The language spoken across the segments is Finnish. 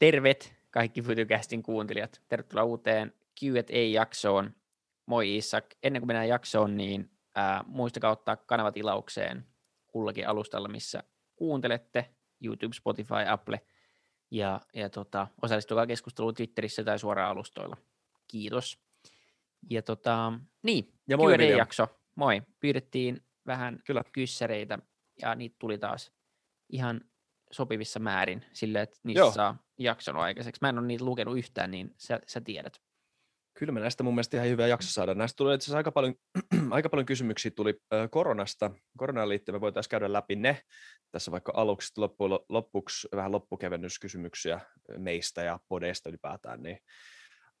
Tervet kaikki Fytycastin kuuntelijat. Tervetuloa uuteen Q&A-jaksoon. Moi Isak. Ennen kuin mennään jaksoon, niin ää, muistakaa ottaa kanavat ilaukseen kullakin alustalla, missä kuuntelette. YouTube, Spotify, Apple. Ja, ja tota, osallistukaa keskusteluun Twitterissä tai suoraan alustoilla. Kiitos. Ja tota, niin, Ja moi. Q&A-jakso. Moi. Pyydettiin vähän Kyllä. kyssäreitä ja niitä tuli taas ihan sopivissa määrin silleen, että niistä Joo. saa jakson aikaiseksi. Mä en ole niitä lukenut yhtään, niin sä, sä tiedät. Kyllä me näistä mun mielestä ihan hyvä jakso saada. Näistä tuli itse asiassa aika paljon, aika paljon kysymyksiä tuli koronasta. Koronaan liittyen me voitaisiin käydä läpi ne tässä vaikka aluksi sitten loppujen lo- lopuksi vähän loppukevennyskysymyksiä meistä ja podeista ylipäätään. Niin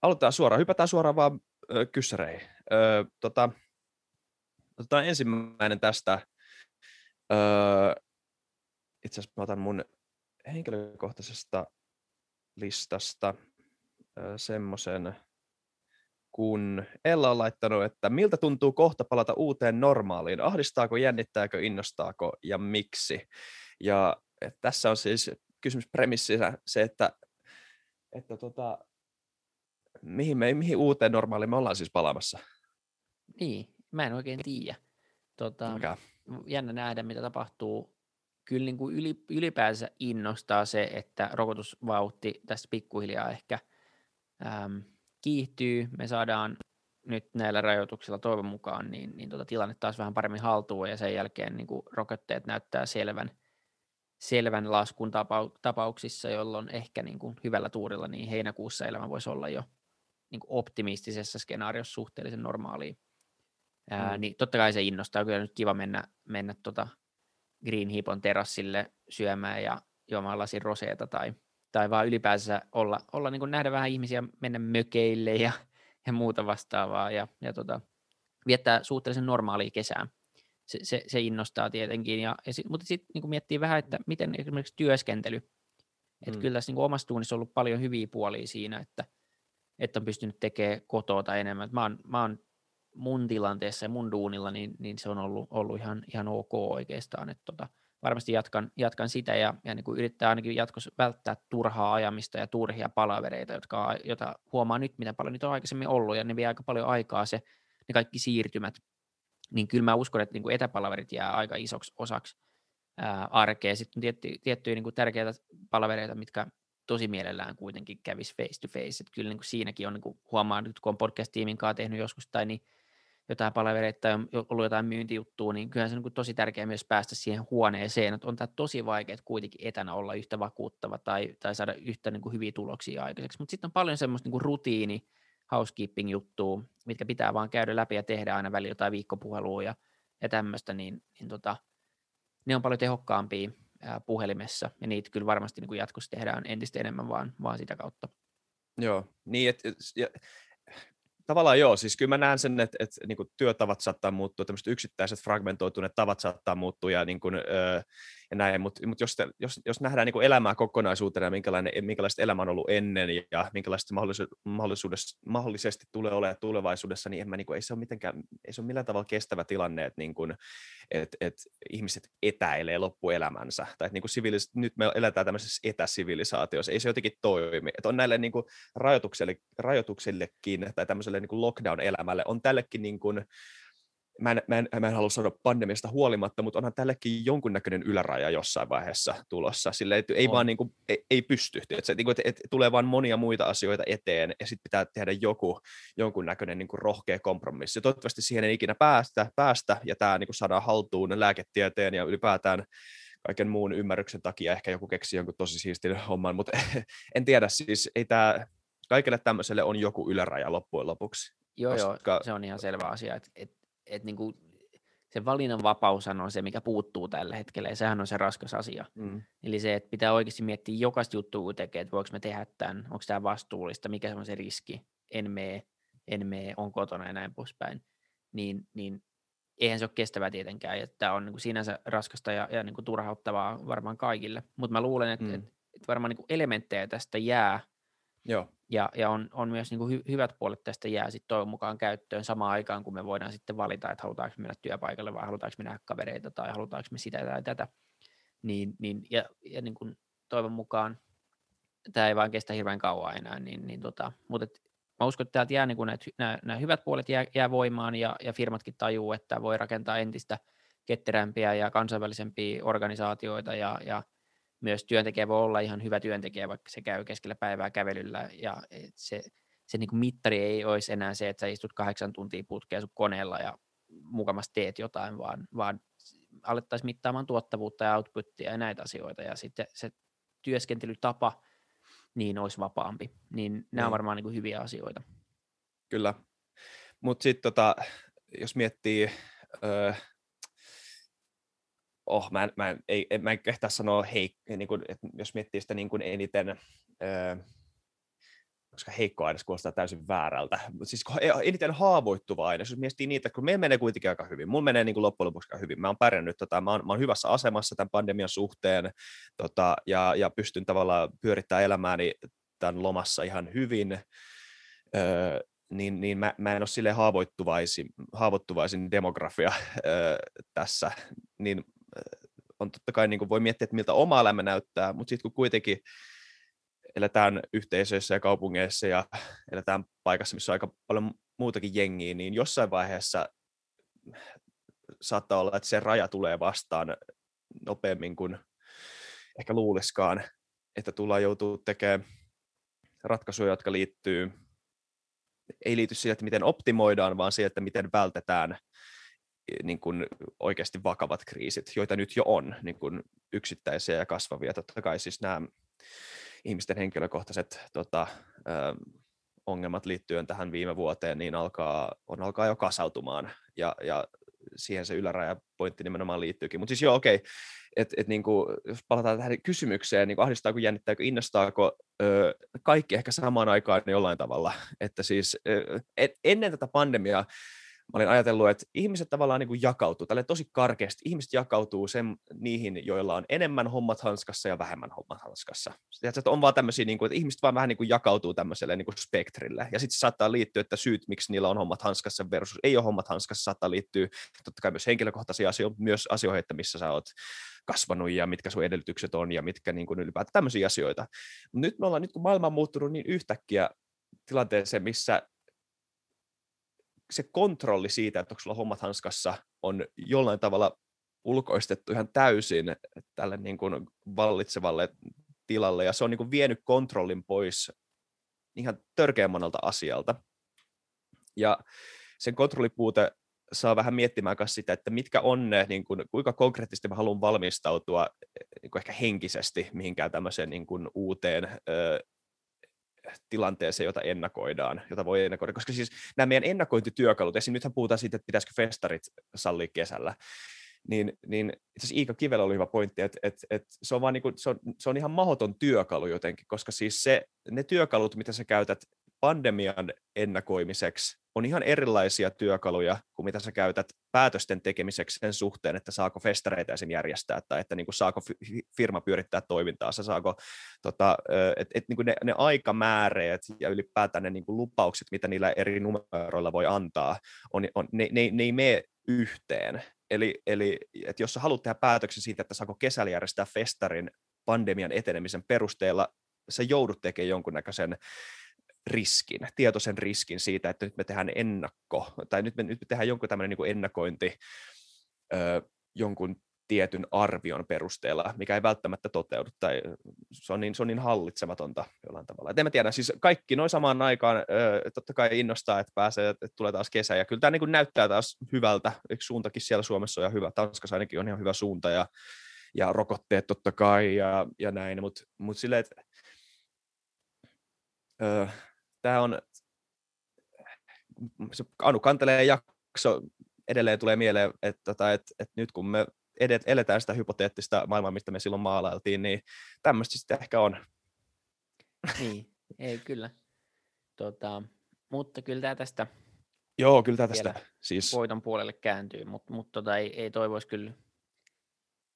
aloitetaan suoraan, hypätään suoraan vaan ö, kyssäreihin. Ö, tota, otetaan ensimmäinen tästä. Itse asiassa mä otan mun henkilökohtaisesta listasta semmoisen, kun Ella on laittanut, että miltä tuntuu kohta palata uuteen normaaliin, ahdistaako, jännittääkö, innostaako ja miksi. Ja tässä on siis kysymys premissinä se, että, että tota, mihin, me, mihin uuteen normaaliin me ollaan siis palaamassa. Niin, mä en oikein tiedä. Tota, Mikä? jännä nähdä, mitä tapahtuu. Kyllä niin kuin yli, ylipäänsä innostaa se, että rokotusvauhti tässä pikkuhiljaa ehkä äm, kiihtyy. Me saadaan nyt näillä rajoituksilla toivon mukaan niin, niin tota tilanne taas vähän paremmin haltuun ja sen jälkeen niin kuin rokotteet näyttää selvän, selvän laskun tapau- tapauksissa, jolloin ehkä niin kuin hyvällä tuurilla niin heinäkuussa elämä voisi olla jo niin kuin optimistisessa skenaariossa suhteellisen normaaliin. Ää, Mm. niin totta kai se innostaa, kyllä nyt kiva mennä, mennä tota Green Hipon terassille syömään ja juomaan lasin roseeta tai, tai vaan ylipäänsä olla, olla niin kuin nähdä vähän ihmisiä mennä mökeille ja, ja muuta vastaavaa ja, ja tota, viettää suhteellisen normaalia kesää. Se, se, se innostaa tietenkin, ja, ja sit, mutta sitten niin miettii vähän, että miten esimerkiksi työskentely, että Mm. kyllä tässä niin kuin omassa tuunissa on ollut paljon hyviä puolia siinä, että, että on pystynyt tekemään kotoa enemmän. Et Mä oon, mä oon mun tilanteessa ja mun duunilla, niin, niin se on ollut, ollut ihan, ihan ok oikeastaan. Että tota, varmasti jatkan, jatkan sitä ja, ja niin kuin yrittää ainakin jatkossa välttää turhaa ajamista ja turhia palavereita, jotka, jota huomaa nyt, miten paljon niitä on aikaisemmin ollut ja ne vie aika paljon aikaa se, ne kaikki siirtymät. Niin kyllä mä uskon, että niin kuin etäpalaverit jää aika isoksi osaksi ää, arkea. Sitten on tietty, tiettyjä niin kuin tärkeitä palavereita, mitkä tosi mielellään kuitenkin kävisi face to face. Että kyllä niin kuin siinäkin on, niin kuin huomaa nyt, kun on podcast-tiimin kanssa tehnyt joskus tai niin jotain palavereita tai on ollut jotain myyntijuttua, niin kyllähän se on niin tosi tärkeää myös päästä siihen huoneeseen. Että on tämä tosi vaikea kuitenkin etänä olla yhtä vakuuttava tai, tai saada yhtä niin kuin hyviä tuloksia aikaiseksi. Mutta sitten on paljon semmoista niin kuin rutiini, housekeeping-juttua, mitkä pitää vaan käydä läpi ja tehdä aina välillä jotain viikkopuhelua ja, ja tämmöistä, niin, niin tota, ne on paljon tehokkaampia ää, puhelimessa, ja niitä kyllä varmasti niin kuin jatkossa tehdään entistä enemmän vaan, vaan sitä kautta. Joo, niin et- ja, tavallaan joo, siis kyllä mä näen sen, että, että niin työtavat saattaa muuttua, tämmöiset yksittäiset fragmentoituneet tavat saattaa muuttua ja, niin kuin, öö, ja näin, mutta mut jos, jos, jos nähdään niin elämää kokonaisuutena ja minkälainen, minkälaista elämä on ollut ennen ja minkälaista mahdollisu- mahdollisuudessa, mahdollisesti tulee olemaan tulevaisuudessa, niin, en mä, niin kuin, ei se ole mitenkään, ei se ole millään tavalla kestävä tilanne, että niin kuin, et, et ihmiset etäilee loppuelämänsä. Tai että niin kuin sivilis, nyt me eletään tämmöisessä etäsivilisaatiossa, ei se jotenkin toimi. Et on näille niin kuin rajoituksille, rajoituksillekin tai tämmöiselle niin kuin lockdown-elämälle, on tällekin niin kuin, mä en, mä, en, mä en halua sanoa pandemiasta huolimatta, mutta onhan tällekin jonkunnäköinen yläraja jossain vaiheessa tulossa. Sille ei, ei On. vaan niin kuin, ei, ei pysty. Et se, niin kuin, et, et, tulee vaan monia muita asioita eteen ja sitten pitää tehdä joku jonkunnäköinen niin kuin rohkea kompromissi. Toivottavasti siihen ei ikinä päästä, päästä ja tämä niin kuin saadaan haltuun lääketieteen ja ylipäätään kaiken muun ymmärryksen takia ehkä joku keksii jonkun tosi siistin homman, mutta en tiedä, siis ei tämä, kaikille tämmöiselle on joku yläraja loppujen lopuksi. Joo, Koska- joo, se on ihan selvä asia, että et, et niinku, se valinnanvapaus on se, mikä puuttuu tällä hetkellä, ja sehän on se raskas asia. Mm. Eli se, että pitää oikeasti miettiä jokaista juttua, kun tekee, että voiko me tehdä tämän, onko tämä vastuullista, mikä se on se riski, en mene, en mene, on kotona ja näin poispäin. Niin, niin eihän se ole kestävää tietenkään, ja tämä on niin kuin sinänsä raskasta ja, ja niin kuin turhauttavaa varmaan kaikille. Mutta mä luulen, että, Mm. että, että varmaan niin kuin elementtejä tästä jää, Joo, ja, ja on, on myös niin kuin hy, hyvät puolet tästä jää sitten toivon mukaan käyttöön samaan aikaan, kun me voidaan sitten valita, että halutaanko me mennä työpaikalle vai halutaanko me nähdä kavereita tai halutaanko me sitä tai tätä. Niin, niin, ja ja niin kuin toivon mukaan tämä ei vaan kestä hirveän kauan enää, niin, niin tota, mutta et, mä uskon, että täältä jää niin nämä, nämä hyvät puolet jää, jää voimaan ja, ja firmatkin tajuu, että voi rakentaa entistä ketterämpiä ja kansainvälisempiä organisaatioita ja, ja myös työntekijä voi olla ihan hyvä työntekijä, vaikka se käy keskellä päivää kävelyllä ja se, se niin kuin mittari ei olisi enää se, että sä istut kahdeksan tuntia putkeen sun koneella ja mukamassa teet jotain, vaan, vaan alettaisiin mittaamaan tuottavuutta ja outputtia ja näitä asioita ja sitten se työskentelytapa niin olisi vapaampi. Niin nämä on niin. varmaan niin kuin hyviä asioita. Kyllä. Mutta sitten tota, jos miettii, öö, oh, mä mä ei, mä en kehtaa sanoa, hei, niin kuin, että jos miettii sitä niin kuin eniten, öö, koska heikko aines kuulostaa täysin väärältä, mutta siis eniten haavoittuva aines, jos miettii niitä, kun meillä menee kuitenkin aika hyvin, mulla menee niin kuin loppujen lopuksi aika hyvin, mä oon pärjännyt, tota, mä, oon, mä oon hyvässä asemassa tämän pandemian suhteen, tota, ja, ja pystyn tavallaan pyörittämään elämääni tämän lomassa ihan hyvin, öö, niin, niin mä, mä en ole sille haavoittuvaisin, haavoittuvaisin demografia öö, tässä, niin on totta kai niin kuin voi miettiä, että miltä oma elämä näyttää, mutta sitten kun kuitenkin eletään yhteisöissä ja kaupungeissa ja eletään paikassa, missä on aika paljon muutakin jengiä, niin jossain vaiheessa saattaa olla, että se raja tulee vastaan nopeammin kuin ehkä luuliskaan, että tullaan joutuu tekemään ratkaisuja, jotka liittyy, ei liity siihen, että miten optimoidaan, vaan siihen, että miten vältetään niin kuin oikeasti vakavat kriisit, joita nyt jo on, niin kuin yksittäisiä ja kasvavia. Totta kai siis nämä ihmisten henkilökohtaiset tota, ö, ongelmat liittyen tähän viime vuoteen, niin alkaa, on alkaa jo kasautumaan, ja, ja siihen se ylärajapointti nimenomaan liittyykin. Mutta siis joo, okei, okay. että et niinku, jos palataan tähän kysymykseen, niin ahdistaako, jännittääkö, innostaako ö, kaikki ehkä samaan aikaan jollain tavalla. Että siis ö, et, ennen tätä pandemiaa mä olin ajatellut, että ihmiset tavallaan niin kuin jakautuu, tälle tosi karkeasti, ihmiset jakautuu sen, niihin, joilla on enemmän hommat hanskassa ja vähemmän hommat hanskassa. Tiedätkö, että on vaan tämmöisiä, niin kuin, että ihmiset vaan vähän niin kuin jakautuu tämmöiselle niin kuin spektrille, ja sitten saattaa liittyä, että syyt, miksi niillä on hommat hanskassa versus ei ole hommat hanskassa, saattaa liittyä totta kai myös henkilökohtaisia asioita, myös asioihin, että missä sä oot kasvanut ja mitkä sun edellytykset on ja mitkä niin kuin ylipäätään tämmöisiä asioita. Nyt me ollaan, nyt kun maailma on muuttunut niin yhtäkkiä tilanteeseen, missä se kontrolli siitä, että onko sulla hommat hanskassa, on jollain tavalla ulkoistettu ihan täysin tälle niin kuin vallitsevalle tilalle, ja se on niin kuin vienyt kontrollin pois ihan törkeän monelta asialta. Ja sen kontrollipuute saa vähän miettimään myös sitä, että mitkä on ne, niin kuin, kuinka konkreettisesti mä haluan valmistautua niin kuin ehkä henkisesti mihinkään tämmöiseen niin kuin uuteen ö, tilanteeseen, jota ennakoidaan, jota voi ennakoida. Koska siis nämä meidän ennakointityökalut, esimerkiksi nythän puhutaan siitä, että pitäisikö festarit sallia kesällä, niin, niin itse asiassa Iika Kivellä oli hyvä pointti, että, että, että se, on vaan niin kuin, se, on, se on ihan mahdoton työkalu jotenkin, koska siis se, ne työkalut, mitä sä käytät pandemian ennakoimiseksi on ihan erilaisia työkaluja kuin mitä sä käytät päätösten tekemiseksi sen suhteen, että saako festareita sen järjestää tai että niin kuin saako firma pyörittää toimintaa, saako tota, et, et, niin kuin ne, ne aikamääreet ja ylipäätään ne niin kuin lupaukset, mitä niillä eri numeroilla voi antaa, on, on, ne, ne, ne ei mene yhteen. Eli, eli että jos sä haluat tehdä päätöksen siitä, että saako kesällä järjestää festarin pandemian etenemisen perusteella, sä joudut tekemään jonkunnäköisen riskin, tietoisen riskin siitä, että nyt me tehdään ennakko, tai nyt me, nyt me tehdään jonkun tämmöinen niin ennakointi ö, jonkun tietyn arvion perusteella, mikä ei välttämättä toteudu, tai se on niin, se on niin hallitsematonta jollain tavalla. Et en mä tiedä, siis kaikki noin samaan aikaan ö, totta kai innostaa, että pääsee, että tulee taas kesä, ja kyllä tämä niin näyttää taas hyvältä, eikö suuntakin siellä Suomessa on ihan hyvä, Tanskassa ainakin on ihan hyvä suunta, ja, ja rokotteet totta kai, ja, ja näin, mutta mut silleen, että tämä on, se Anu Kanteleen jakso edelleen tulee mieleen, että, tota, että, että nyt kun me edet, eletään sitä hypoteettista maailmaa, mistä me silloin maalailtiin, niin tämmöistä sitten ehkä on. Niin, ei kyllä. Tota, mutta kyllä tämä tästä Joo, kyllä tämä tästä siis... voiton puolelle kääntyy, mutta, mutta tota, ei, ei toivoisi kyllä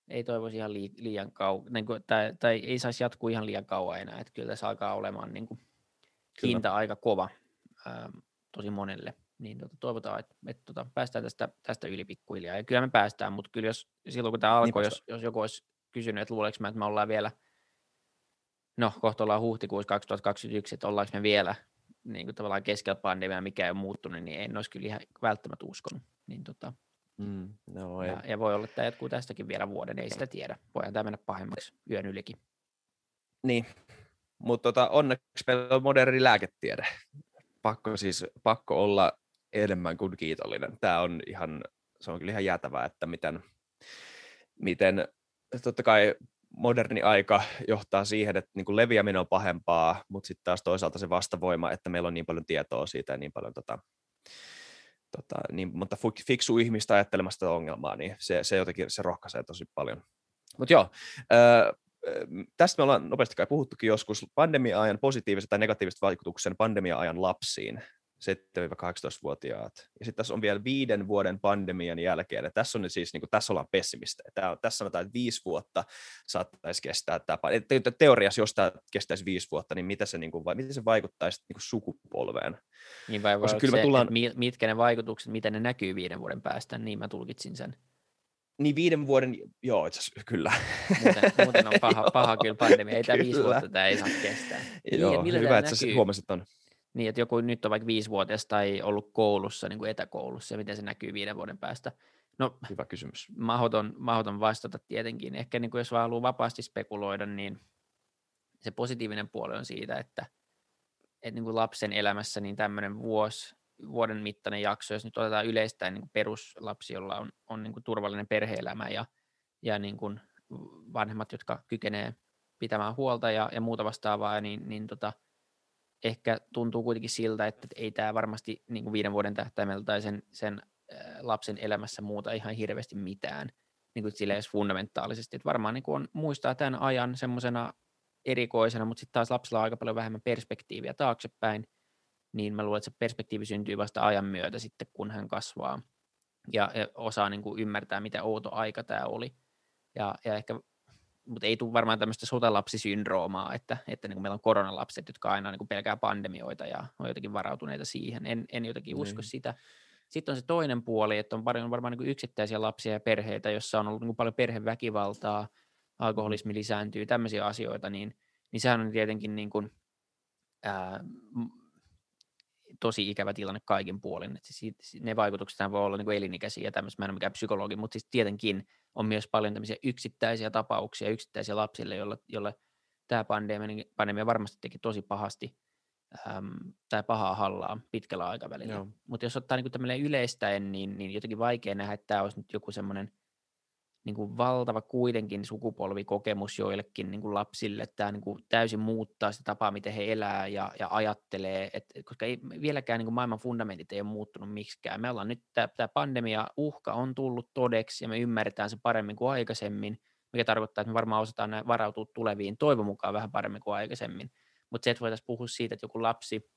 ei toivoisi ihan liian kauan, niin kuin, tai, tai, ei saisi jatkuu ihan liian kauan enää, että kyllä tässä alkaa olemaan niin kuin, hinta aika kova ää, tosi monelle. Niin tota, toivotaan, että, että tota, päästään tästä, tästä yli pikkuhiljaa. Ja kyllä me päästään, mutta kyllä jos, silloin kun tämä alkoi, niin jos, jos joku olisi kysynyt, että luuleeko mä, että me ollaan vielä no kohta ollaan huhtikuussa 2021, että ollaanko me vielä niin kuin tavallaan keskellä pandemiaa, mikä ei ole muuttunut, niin en olisi kyllä ihan välttämättä uskonut. Niin tota, Mm, no, ja, ja, voi olla, että tämä jatkuu tästäkin vielä vuoden, ei sitä tiedä. Voihan tämä mennä pahemmaksi yön ylikin. Niin, mutta tota, onneksi meillä on moderni lääketiede. Pakko siis pakko olla enemmän kuin kiitollinen. Tämä on ihan, se on kyllä ihan jäätävää, että miten, miten totta kai moderni aika johtaa siihen, että niin kuin leviäminen on pahempaa, mutta sitten taas toisaalta se vastavoima, että meillä on niin paljon tietoa siitä ja niin paljon tota, tota, niin monta fiksu ihmistä ajattelemasta ongelmaa, niin se, se jotenkin se rohkaisee tosi paljon. Mutta joo, öö, tästä me ollaan nopeasti kai puhuttukin joskus, pandemia-ajan positiiviset tai negatiiviset vaikutuksen pandemia-ajan lapsiin. 7-18-vuotiaat. Ja sitten tässä on vielä viiden vuoden pandemian jälkeen. Ja tässä on siis, niin kuin, tässä ollaan pessimistä. Tämä, tässä sanotaan, että viisi vuotta saattaisi kestää tämä. Te, teoriassa, jos tämä kestäisi viisi vuotta, niin mitä se, niin kuin, miten se vaikuttaisi niin kuin sukupolveen? Niin vai Koska kyllä se, tullaan... mitkä ne vaikutukset, miten ne näkyy viiden vuoden päästä, niin mä tulkitsin sen. Niin viiden vuoden, joo itse asiassa, kyllä. Muuten, muuten on paha, paha kyllä pandemia, ei tämä viisi vuotta, tämä ei saa kestää. Joo, niin, hyvä, että sä huomasit on. Niin, että joku nyt on vaikka viisivuotias tai ollut koulussa, niin kuin etäkoulussa, ja miten se näkyy viiden vuoden päästä. No, Hyvä kysymys. Mahdoton, mahdoton vastata tietenkin. Ehkä niin kuin jos vaan haluaa vapaasti spekuloida, niin se positiivinen puoli on siitä, että, että niin kuin lapsen elämässä niin tämmöinen vuosi, vuoden mittainen jakso, jos nyt otetaan yleistään niin peruslapsi, jolla on, on niin kuin turvallinen perheelämä ja, ja niin kuin vanhemmat, jotka kykenee pitämään huolta ja, ja muuta vastaavaa, niin, niin tota, ehkä tuntuu kuitenkin siltä, että ei tämä varmasti niin kuin viiden vuoden tähtäimellä tai sen, sen lapsen elämässä muuta ihan hirveästi mitään niin kuin silleen fundamentaalisesti. Että varmaan niin kuin on, muistaa tämän ajan semmoisena erikoisena, mutta sitten taas lapsella on aika paljon vähemmän perspektiiviä taaksepäin, niin mä luulen, että se perspektiivi syntyy vasta ajan myötä sitten, kun hän kasvaa ja, ja osaa niin kuin ymmärtää, mitä outo aika tämä oli. Ja, ja ehkä mutta ei tule varmaan tämmöistä sotalapsisyndroomaa, että, että niin kuin meillä on koronalapset, jotka aina niin kuin pelkää pandemioita ja on jotenkin varautuneita siihen. En, en jotenkin usko niin. sitä. Sitten on se toinen puoli, että on paljon varmaan niin kuin yksittäisiä lapsia ja perheitä, joissa on ollut niin kuin paljon perheväkivaltaa, alkoholismi lisääntyy, tämmöisiä asioita, niin, niin sehän on tietenkin niin kuin, ää, tosi ikävä tilanne kaikin puolin. Että siis ne vaikutukset voi olla niin kuin elinikäisiä ja tämmöistä, mä en ole mikään psykologi, mutta siis tietenkin on myös paljon tämmöisiä yksittäisiä tapauksia, yksittäisiä lapsille, jolle tämä pandemia, niin pandemia varmasti teki tosi pahasti äm, tai pahaa hallaa pitkällä aikavälillä. Mutta jos ottaa niin tämmöinen yleistäen, niin, niin jotenkin vaikea nähdä, että tämä olisi nyt joku semmoinen – niin kuin valtava kuitenkin sukupolvikokemus joillekin niin kuin lapsille. Tämä niin kuin täysin muuttaa sitä tapaa, miten he elää ja, ja ajattelee, et, koska ei, vieläkään niin kuin maailman fundamentit ei ole muuttunut miksikään. Me ollaan nyt, tämä, tämä pandemia uhka on tullut todeksi ja me ymmärretään se paremmin kuin aikaisemmin, mikä tarkoittaa, että me varmaan osataan varautua tuleviin toivon mukaan vähän paremmin kuin aikaisemmin. Mutta se, että voitaisiin puhua siitä, että joku lapsi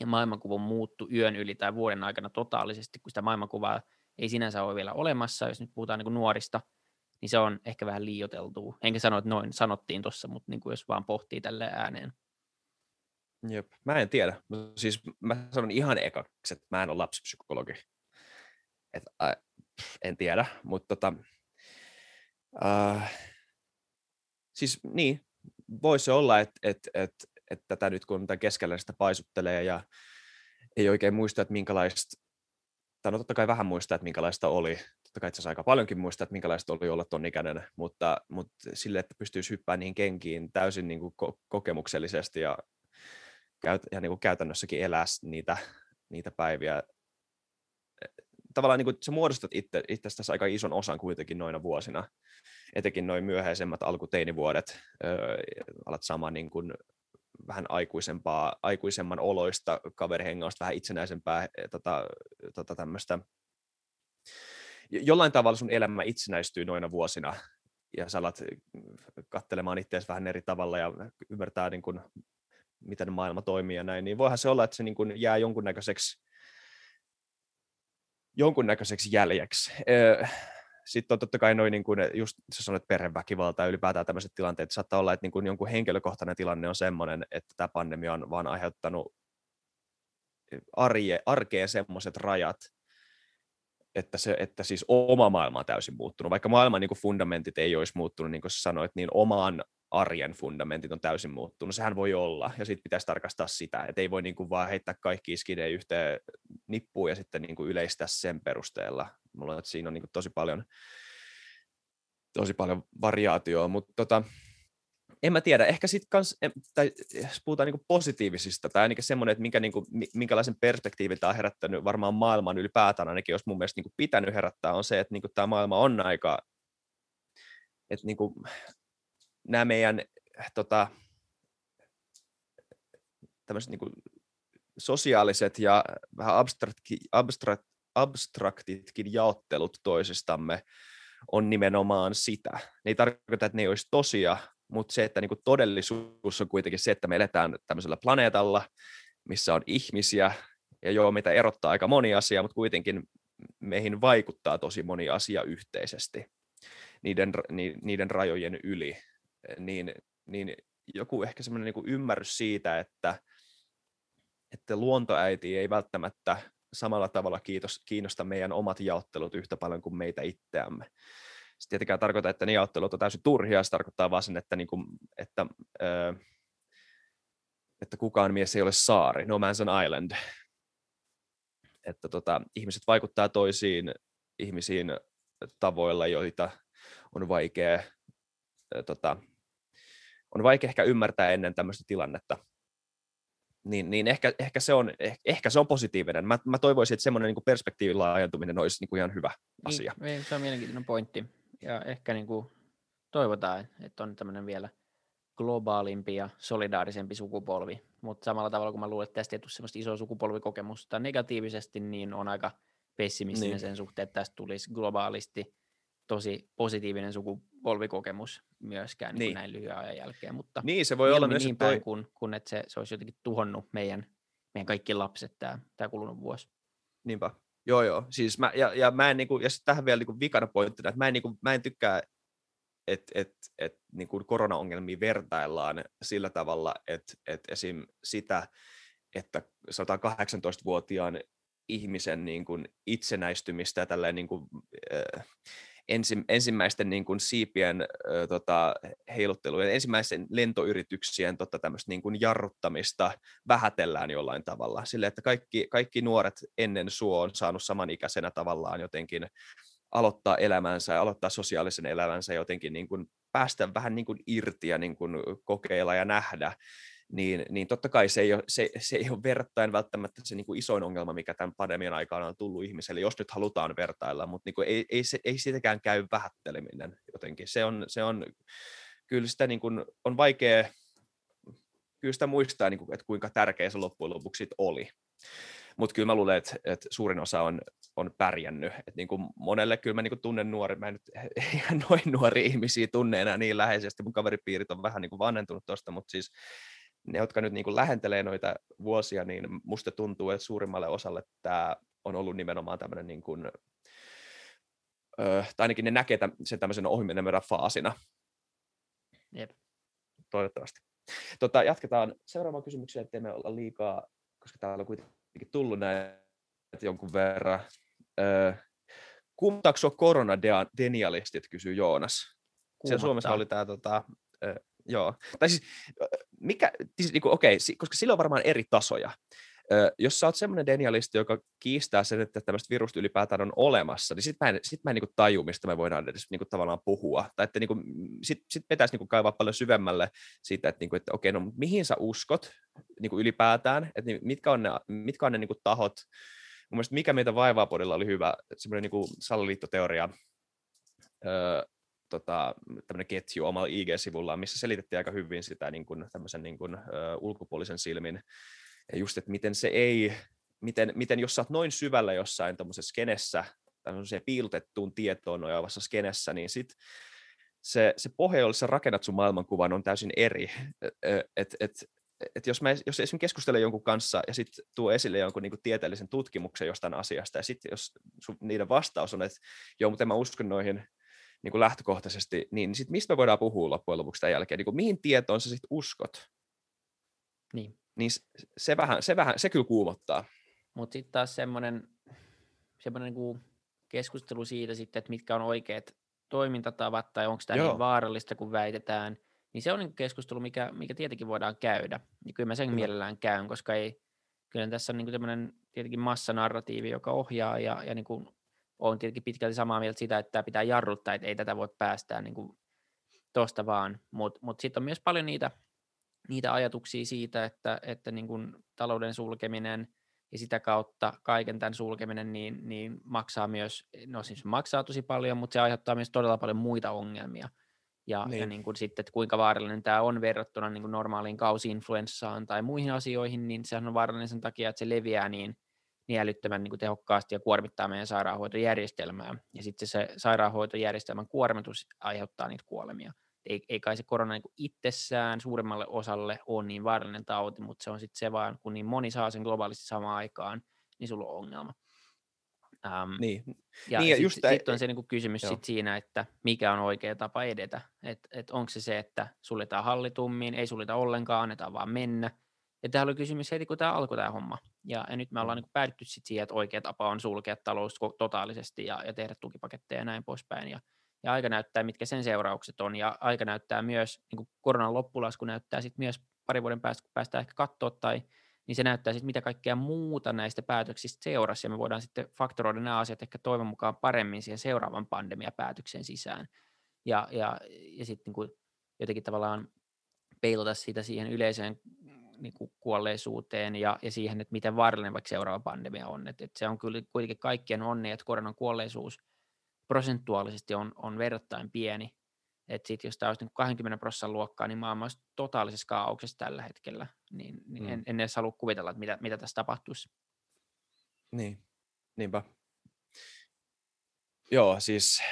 ja maailmankuva muuttu yön yli tai vuoden aikana totaalisesti, kun sitä maailmankuvaa ei sinänsä ole vielä olemassa, jos nyt puhutaan niin kuin nuorista – niin se on ehkä vähän liioteltua. Enkä sano, että noin sanottiin tuossa, mutta niin kuin jos vaan pohtii tälle ääneen. Jep. Mä en tiedä. Siis mä sanon ihan ekaksi, että mä en ole lapsipsykologi. Et, äh, en tiedä, mutta tota, äh, siis niin, voisi olla, että et, et, et tätä nyt kun tätä keskellä sitä paisuttelee ja ei oikein muista, että minkälaista, tai no totta kai vähän muistaa, että minkälaista oli totta kai itse asiassa aika paljonkin muistaa, että minkälaista oli olla ton ikäinen, mutta, mutta sille, että pystyisi hyppäämään niin kenkiin täysin niin kuin ko- kokemuksellisesti ja, ja niin kuin käytännössäkin elää niitä, niitä päiviä. Tavallaan niin kuin, sä muodostat itse, itsestäsi aika ison osan kuitenkin noina vuosina, etenkin noin myöhäisemmät alkuteinivuodet, öö, alat saamaan niin kuin vähän aikuisempaa, aikuisemman oloista kaverihengausta, vähän itsenäisempää tota, tota tämmöistä jollain tavalla sun elämä itsenäistyy noina vuosina ja sä alat katselemaan itseäsi vähän eri tavalla ja ymmärtää, niin kuin, miten maailma toimii ja näin, niin voihan se olla, että se niin kuin jää jonkunnäköiseksi, jonkunnäköiseksi jäljeksi. Sitten on totta kai noin, niin kuin, just sä sanoit perheväkivalta ja ylipäätään tämmöiset tilanteet, saattaa olla, että niin kuin jonkun henkilökohtainen tilanne on semmoinen, että tämä pandemia on vaan aiheuttanut arje, arkeen semmoiset rajat, että, se, että siis oma maailma on täysin muuttunut. Vaikka maailman niin kuin fundamentit ei olisi muuttunut, niin kuin sanoit, niin omaan arjen fundamentit on täysin muuttunut. Sehän voi olla, ja sitten pitäisi tarkastaa sitä, että ei voi niin kuin vaan heittää kaikki skidejä yhteen nippuun ja sitten niin kuin yleistää sen perusteella. Mulla että siinä on niin tosi paljon, tosi paljon variaatioa, mutta tota, en mä tiedä, ehkä sitten kans, tai jos puhutaan niinku positiivisista, tai ainakin semmoinen, että minkä, niinku, minkälaisen perspektiivin tämä on herättänyt varmaan maailman ylipäätään, ainakin jos mun mielestä niinku pitänyt herättää, on se, että niinku tämä maailma on aika, että niinku, nämä meidän tota, tämmöiset niinku, sosiaaliset ja vähän abstraktki, abstrakt, abstraktitkin jaottelut toisistamme on nimenomaan sitä. Ne ei tarkoita, että ne ei olisi tosia, mutta se, että niinku todellisuus on kuitenkin se, että me eletään tämmöisellä planeetalla, missä on ihmisiä, ja joo, mitä erottaa aika moni asia, mutta kuitenkin meihin vaikuttaa tosi moni asia yhteisesti niiden, ni, niiden rajojen yli, niin, niin joku ehkä semmoinen niin ymmärrys siitä, että, että luontoäiti ei välttämättä samalla tavalla kiitos, kiinnosta meidän omat jaottelut yhtä paljon kuin meitä itseämme se tietenkään tarkoita, että ne jaottelut on täysin turhia, se tarkoittaa vaan sen, että, niin kuin, että, ö, että kukaan mies ei ole saari, no man's an island. Että tota, ihmiset vaikuttaa toisiin ihmisiin tavoilla, joita on vaikea, ö, tota, on vaikea ehkä ymmärtää ennen tämmöistä tilannetta. Niin, niin ehkä, ehkä, se on, ehkä se on positiivinen. Mä, mä toivoisin, että semmoinen niin perspektiivin laajentuminen olisi niin kuin ihan hyvä niin, asia. Niin, se on mielenkiintoinen pointti ja ehkä niin kuin toivotaan, että on tämmöinen vielä globaalimpi ja solidaarisempi sukupolvi, mutta samalla tavalla kun mä luulen, että tästä ei tule semmoista isoa sukupolvikokemusta negatiivisesti, niin on aika pessimistinen niin. sen suhteen, että tästä tulisi globaalisti tosi positiivinen sukupolvikokemus myöskään niin. Niin näin lyhyen ajan jälkeen, mutta niin, se voi olla myös niin päin, toi... kun, kun että se, se olisi jotenkin tuhonnut meidän, meidän kaikki lapset tämä, tämä kulunut vuosi. Niinpä. Joo, joo. Siis mä, ja, ja, mä en, niin kuin, ja tähän vielä niin kuin vikana pointtina, että mä en, niin kuin, mä en tykkää, että et, et, niin kuin koronaongelmia vertaillaan sillä tavalla, että et esim. sitä, että 118-vuotiaan ihmisen niin kuin itsenäistymistä ja tälleen niin kuin, äh, ensi, ensimmäisten niin kuin siipien äh, tota, heiluttelujen, ensimmäisen lentoyrityksien tota, niin kuin jarruttamista vähätellään jollain tavalla. Sille, että kaikki, kaikki nuoret ennen suo on saanut samanikäisenä tavallaan jotenkin aloittaa elämänsä ja aloittaa sosiaalisen elämänsä jotenkin niin kuin päästä vähän niin kuin irti ja niin kuin kokeilla ja nähdä niin, niin totta kai se ei ole, se, se ei ole vertain välttämättä se niin kuin isoin ongelma, mikä tämän pandemian aikana on tullut ihmiselle, jos nyt halutaan vertailla, mutta niin kuin ei, ei, se, ei sitäkään käy vähätteleminen jotenkin. Se on, se on kyllä sitä niin kuin, on vaikea, kyllä sitä muistaa, niin kuin, että kuinka tärkeä se loppujen lopuksi oli. Mutta kyllä mä luulen, että, että suurin osa on, on pärjännyt. Et niin kuin monelle kyllä mä niin kuin tunnen nuori, mä en nyt ihan noin nuori ihmisiä tunne enää niin läheisesti, mun kaveripiirit on vähän niin kuin vanhentunut tuosta, mutta siis ne, jotka nyt niin kuin lähentelee noita vuosia, niin musta tuntuu, että suurimmalle osalle tämä on ollut nimenomaan tämmöinen, niin kuin, ö, tai ainakin ne näkee sen tämmöisen ohimenemään faasina. Jep. Toivottavasti. Tota, jatketaan seuraavaan kysymykseen, ettei me olla liikaa, koska täällä on kuitenkin tullut näitä jonkun verran. Ö, kumtaako sinua koronadenialistit, kysyy Joonas. Siellä Suomessa oli tämä tota, joo. Tai siis, mikä, siis niin kuin, okei, koska sillä on varmaan eri tasoja. Jos sä oot semmoinen denialisti, joka kiistää sen, että tämmöistä virusta ylipäätään on olemassa, niin sit mä en, sit mä en niin kuin taju, mistä me voidaan edes niin kuin tavallaan puhua. Tai että niin kuin, sit, sit pitäisi niin kuin kaivaa paljon syvemmälle siitä, että, niin kuin, että okei, no mihin sä uskot niin kuin ylipäätään, että mitkä on ne, mitkä on ne niin kuin tahot, mun mielestä mikä meitä vaivaa podilla oli hyvä, semmoinen niin kuin salaliittoteoria, tota, tämmöinen ketju omalla IG-sivullaan, missä selitettiin aika hyvin sitä niin kuin, tämmöisen niin kuin, ö, ulkopuolisen silmin, ja just, että miten se ei, miten, miten jos sä oot noin syvällä jossain tämmöisessä skenessä, tämmöiseen piilotettuun tietoon nojaavassa skenessä, niin sit se, se pohja, jolla sä rakennat sun maailmankuvan, on täysin eri. Et, et, et jos, mä, jos esimerkiksi keskustelen jonkun kanssa ja sitten tuo esille jonkun niin tieteellisen tutkimuksen jostain asiasta, ja sitten jos sun, niiden vastaus on, että joo, mutta en mä usko noihin niin kuin lähtökohtaisesti, niin sit mistä me voidaan puhua loppujen lopuksi tämän jälkeen? Niin kuin mihin tietoon sä sitten uskot? Niin. Niin se, vähän, se, vähän, se kyllä kuumottaa. Mutta sitten taas semmoinen semmoinen niin keskustelu siitä sitten, että mitkä on oikeat toimintatavat tai onko tämä niin vaarallista, kun väitetään, niin se on niin keskustelu, mikä, mikä tietenkin voidaan käydä. Ja kyllä mä sen kyllä. mielellään käyn, koska ei, kyllä tässä on niin tämmöinen tietenkin massanarratiivi, joka ohjaa ja, ja niin kuin on tietenkin pitkälti samaa mieltä sitä, että pitää jarruttaa, että ei tätä voi päästää niin kuin tosta vaan, mutta mut, mut sitten on myös paljon niitä, niitä ajatuksia siitä, että, että niin kuin talouden sulkeminen ja sitä kautta kaiken tämän sulkeminen niin, niin maksaa myös, no siis maksaa tosi paljon, mutta se aiheuttaa myös todella paljon muita ongelmia. Ja, niin. ja niin kuin sitten, että kuinka vaarallinen tämä on verrattuna niin kuin normaaliin kausi-influenssaan tai muihin asioihin, niin sehän on vaarallinen sen takia, että se leviää niin, niin älyttömän niin kuin tehokkaasti ja kuormittaa meidän sairaanhoitojärjestelmää. Ja sitten se sairaanhoitojärjestelmän kuormitus aiheuttaa niitä kuolemia ei, ei kai se korona niin itsessään suuremmalle osalle ole niin vaarallinen tauti, mutta se on sitten se vaan, kun niin moni saa sen globaalisti samaan aikaan, niin sulla on ongelma. Ähm, niin. Ja, niin, sitten sit on se niin kysymys sit siinä, että mikä on oikea tapa edetä. Että et onko se se, että suljetaan hallitummin, ei suljeta ollenkaan, annetaan vaan mennä. Ja tämä oli kysymys heti, kun tämä alkoi tämä homma. Ja, ja nyt me ollaan niin päädytty sit siihen, että oikea tapa on sulkea talous totaalisesti ja, ja tehdä tukipaketteja ja näin poispäin. Ja, ja aika näyttää, mitkä sen seuraukset on, ja aika näyttää myös, niin kuin koronan loppulasku näyttää sitten myös pari vuoden päästä, kun päästään ehkä katsoa, tai niin se näyttää sitten, mitä kaikkea muuta näistä päätöksistä seurasi, ja me voidaan sitten faktoroida nämä asiat ehkä toivon mukaan paremmin siihen seuraavan pandemiapäätöksen sisään, ja, ja, ja sitten niin jotenkin tavallaan peilata sitä siihen yleiseen niin kuin kuolleisuuteen ja, ja siihen, että miten vaarallinen vaikka seuraava pandemia on. Et, et se on kyllä kuitenkin kaikkien onni, että koronan kuolleisuus – prosentuaalisesti on, on verrattain pieni. Että sitten jos tämä olisi niin 20 prosenttia luokkaa, niin maailma olisi totaalisessa kaauksessa tällä hetkellä. Niin, niin mm. en, en edes halua kuvitella, että mitä, mitä tässä tapahtuisi. Niin, niinpä. Joo, siis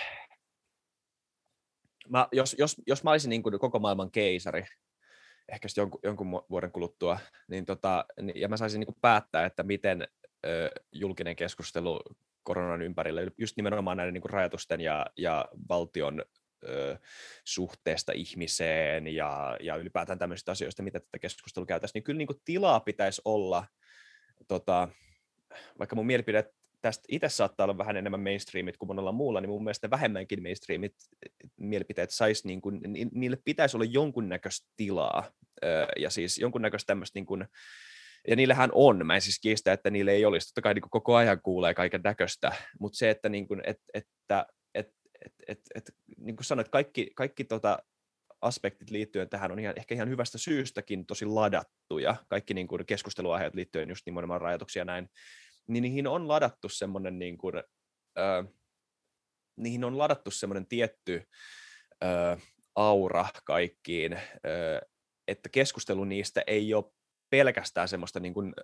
mä, jos, jos, jos mä olisin niin kuin koko maailman keisari, ehkä jonkun, jonkun vuoden kuluttua, niin tota, ja mä saisin niin päättää, että miten ö, julkinen keskustelu koronan ympärillä, just nimenomaan näiden niin kuin rajatusten ja, ja valtion ö, suhteesta ihmiseen ja, ja ylipäätään tämmöisistä asioista, mitä tätä keskustelua käytäisiin, niin kyllä niin tilaa pitäisi olla, tota, vaikka mun mielipide tästä itse saattaa olla vähän enemmän mainstreamit kuin monella muulla, niin mun mielestä vähemmänkin mainstreamit mielipiteet sais, niin kuin, niille pitäisi olla jonkunnäköistä tilaa, ja siis jonkunnäköistä tämmöistä niin kuin, ja niillähän on, mä en siis kiistä, että niille ei olisi, totta kai niin koko ajan kuulee kaiken näköistä, mutta se, että, niin kuin, et, että et, et, et, et, niin kuin sanoit, kaikki, kaikki tota, aspektit liittyen tähän on ihan, ehkä ihan hyvästä syystäkin tosi ladattuja, kaikki niin kuin keskusteluaiheet liittyen just nimenomaan rajoituksia ja näin, niin niihin on ladattu semmoinen niin kuin, ö, niihin on ladattu semmoinen tietty ö, aura kaikkiin, ö, että keskustelu niistä ei ole pelkästään semmoista niin kuin,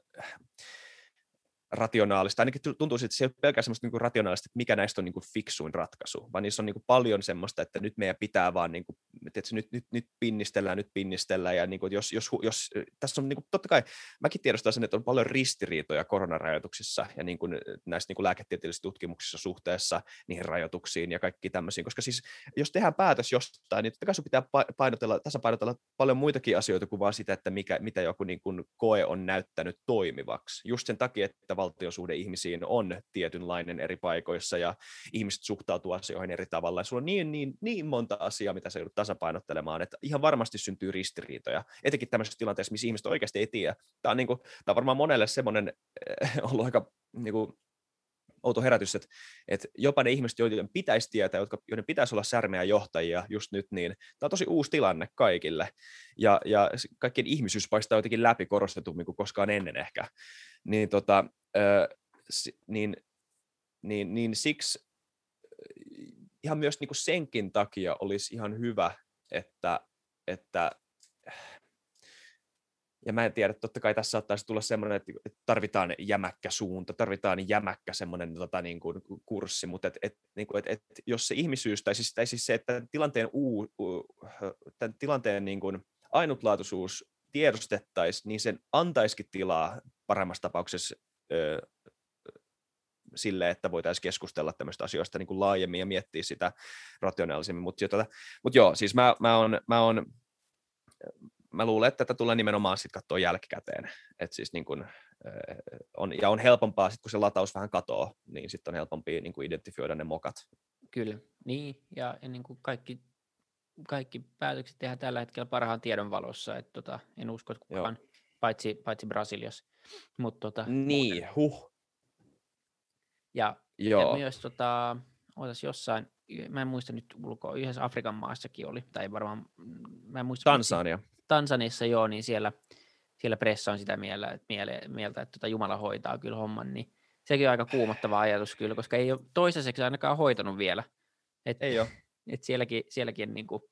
rationaalista, ainakin tuntuu että se ei ole pelkästään semmoista niin kuin rationaalista, että mikä näistä on niin kuin fiksuin ratkaisu, vaan niissä on niin kuin paljon semmoista, että nyt meidän pitää vaan, niin kuin, että nyt, nyt, nyt pinnistellään, nyt pinnistellään, ja niin kuin, jos, jos, jos, tässä on niin kuin, totta kai, mäkin tiedostan sen, että on paljon ristiriitoja koronarajoituksissa ja niin kuin, näissä niin kuin lääketieteellisissä tutkimuksissa suhteessa niihin rajoituksiin ja kaikki tämmöisiin, koska siis jos tehdään päätös jostain, niin totta kai pitää painotella, tasapainotella paljon muitakin asioita kuin vaan sitä, että mikä, mitä joku niin kuin koe on näyttänyt toimivaksi, just sen takia, että valtiosuhde ihmisiin on tietynlainen eri paikoissa ja ihmiset suhtautuu asioihin eri tavalla. Ja sulla on niin, niin, niin monta asiaa, mitä sä joudut tasapainottelemaan, että ihan varmasti syntyy ristiriitoja, etenkin tämmöisessä tilanteessa, missä ihmiset oikeasti ei tiedä. Tämä on, niin kuin, tämä on varmaan monelle semmoinen äh, ollut aika niin kuin, outo herätys, että, että jopa ne ihmiset, joiden pitäisi tietää, jotka, joiden pitäisi olla särmeä johtajia just nyt, niin tämä on tosi uusi tilanne kaikille. Ja, ja kaikkien ihmisyys paistaa jotenkin läpi korostetummin kuin koskaan ennen ehkä. Niin, tota, niin, niin, niin siksi ihan myös niin kuin senkin takia olisi ihan hyvä, että, että ja mä en tiedä, totta kai tässä saattaisi tulla semmoinen, että tarvitaan jämäkkä suunta, tarvitaan jämäkkä semmoinen tota, niin kuin, kurssi, mutta et, et, niin kuin, et, et, jos se ihmisyys, tai siis, tai siis se, että tilanteen, uu, tämän tilanteen niin kuin ainutlaatuisuus tiedostettaisiin, niin sen antaisikin tilaa paremmassa tapauksessa ö, sille, että voitaisiin keskustella tämmöistä asioista niin kuin laajemmin ja miettiä sitä rationaalisemmin. Mutta tota, mut joo, siis mä, mä, on, mä, on, mä luulen, että tätä tulee nimenomaan sitten katsoa jälkikäteen. Et siis niin kun, on, ja on helpompaa, sit kun se lataus vähän katoo, niin sitten on helpompi niin kuin identifioida ne mokat. Kyllä, niin, ja, ja niin kuin kaikki kaikki päätökset tehdään tällä hetkellä parhaan tiedon valossa, että tota, en usko, että kukaan, paitsi, paitsi Brasiliassa. Mut, tota, niin, muuten. huh. Ja, Joo. ja myös tota, ootas jossain, mä en muista nyt ulkoa, yhdessä Afrikan maassakin oli, tai varmaan, mm, mä en muista. Tansania. Tansaniassa joo, niin siellä, siellä pressa on sitä mieltä, että, miele, mieltä, että tota Jumala hoitaa kyllä homman, niin sekin on aika kuumottava ajatus kyllä, koska ei ole toistaiseksi ainakaan hoitanut vielä. Et, Ei ole. et sielläkin, sielläkin niin kuin,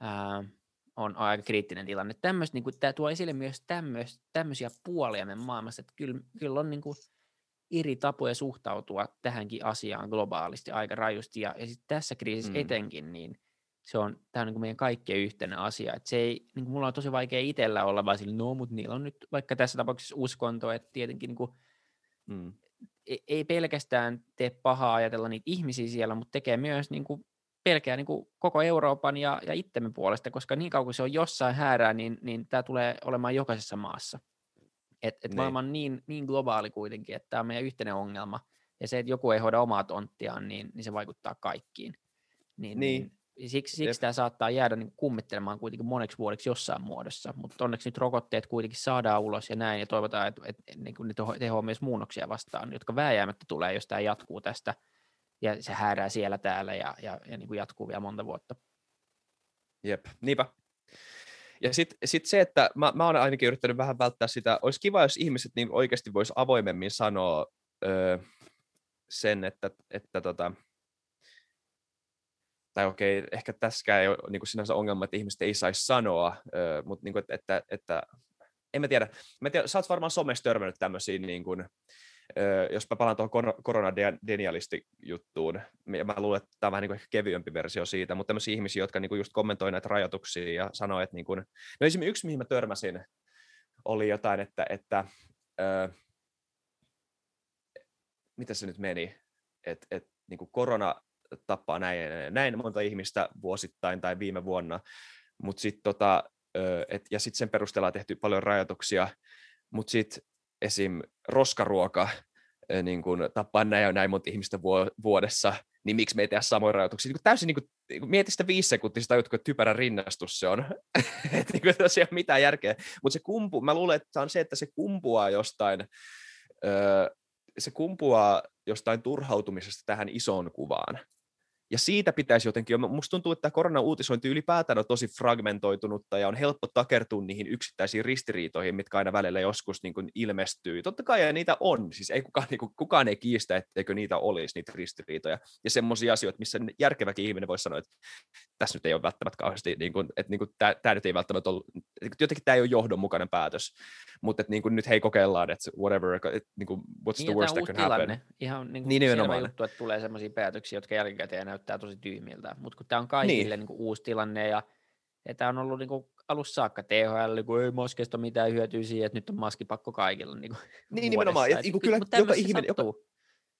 ää, on aika kriittinen tilanne. Tämmöistä, niin kuin, tämä tuo esille myös tämmöis, tämmöisiä puolia meidän maailmassa, että kyllä, kyllä on niin kuin, eri tapoja suhtautua tähänkin asiaan globaalisti aika rajusti, ja, ja sit tässä kriisissä Mm. etenkin, niin se on, tämä on niin kuin meidän kaikkien yhteinen asia. Et se ei, niin kuin mulla on tosi vaikea itsellä olla vaan sillä, no, mutta niillä on nyt vaikka tässä tapauksessa uskonto, että tietenkin niin kuin, Mm. ei- ei pelkästään tee pahaa ajatella niitä ihmisiä siellä, mutta tekee myös niin kuin, pelkää niin kuin koko Euroopan ja, ja itsemme puolesta, koska niin kauan kuin se on jossain häärää, niin, niin tämä tulee olemaan jokaisessa maassa. Et, et Niin. maailma on niin, niin globaali kuitenkin, että tämä on meidän yhteinen ongelma. Ja se, että joku ei hoida omaa tonttiaan, niin, niin se vaikuttaa kaikkiin. Niin, Niin. niin siksi, siksi tämä saattaa jäädä niin kummittelemaan kuitenkin moneksi vuodeksi jossain muodossa, mutta onneksi nyt rokotteet kuitenkin saadaan ulos ja näin, ja toivotaan, että, että niin kuin ne teho- tehoaa myös muunnoksia vastaan, jotka vääjäämättä tulee, jos tämä jatkuu tästä, ja se häärää siellä täällä ja, ja, ja niin kuin jatkuu vielä monta vuotta. Jep, niinpä. Ja sitten sit se, että mä, mä oon ainakin yrittänyt vähän välttää sitä, olisi kiva, jos ihmiset niin oikeasti vois avoimemmin sanoa öö, sen, että, että tota, tai okei, ehkä tässäkään ei ole niin kuin sinänsä ongelma, että ihmiset ei saisi sanoa, öö, mutta niin kuin, että, että, että, en mä tiedä, mä tiedä, sä oot varmaan somessa törmännyt tämmöisiin, niin kuin, jos mä palaan tuohon kor- koronadenialisti-juttuun, ja mä luulen, että tämä on vähän niin kevyempi versio siitä, mutta tämmöisiä ihmisiä, jotka niin kuin just kommentoi näitä rajoituksia ja sanoo, että niin kuin, no esimerkiksi yksi, mihin mä törmäsin, oli jotain, että, että öö, mitä se nyt meni, että et, niin kuin korona tappaa näin, näin monta ihmistä vuosittain tai viime vuonna, mutta sitten tota, öö, et, ja sitten sen perusteella on tehty paljon rajoituksia, mutta sitten esim. roskaruoka niin kun tappaa näin ja näin monta ihmistä vuo- vuodessa, niin miksi me ei tehdä samoja rajoituksia? Niin kun täysin niin niin kun mieti sitä viisi sekuntia, sitä juttu, että typerä rinnastus se on. että niin kun, tässä ei ole mitään järkeä. Mutta se kumpu, mä luulen, että on se, että se kumpuaa jostain, öö, se kumpuaa jostain turhautumisesta tähän isoon kuvaan. Ja siitä pitäisi jotenkin, musta tuntuu, että korona-uutisointi ylipäätään on tosi fragmentoitunutta ja on helppo takertua niihin yksittäisiin ristiriitoihin, mitkä aina välillä joskus niin kuin ilmestyy. Totta kai ja niitä on, siis ei kukaan, niin kuin, kukaan ei kiistä, etteikö niitä olisi, niitä ristiriitoja. Ja semmoisia asioita, missä järkeväkin ihminen voi sanoa, että tässä nyt ei ole välttämättä kauheasti, niin kuin, että niin kuin, tämä, tämä nyt ei välttämättä ole, jotenkin tämä ei ole johdonmukainen päätös, mutta että niin kuin, nyt hei kokeillaan, että whatever, että niin kuin, what's Niin, the worst that can uusi happen. tilanne. Ihan niin kuin Niin, selvä juttu, että tulee sellaisia päätöksiä, jotka jälkikäteen näyttää tosi tyhmiltä. Mutta kun tämä on kaikille Niin. niin. Niin kuin uusi tilanne ja, ja tämä on ollut niin kuin alussa saakka THL, kun ei maskeista mitään hyötyä siihen, että nyt on maskipakko kaikilla. Niin, kuin Niin, nimenomaan. Ja, vuodessa. niin kuin Et kyllä mut joka ihminen, joka, sattuu.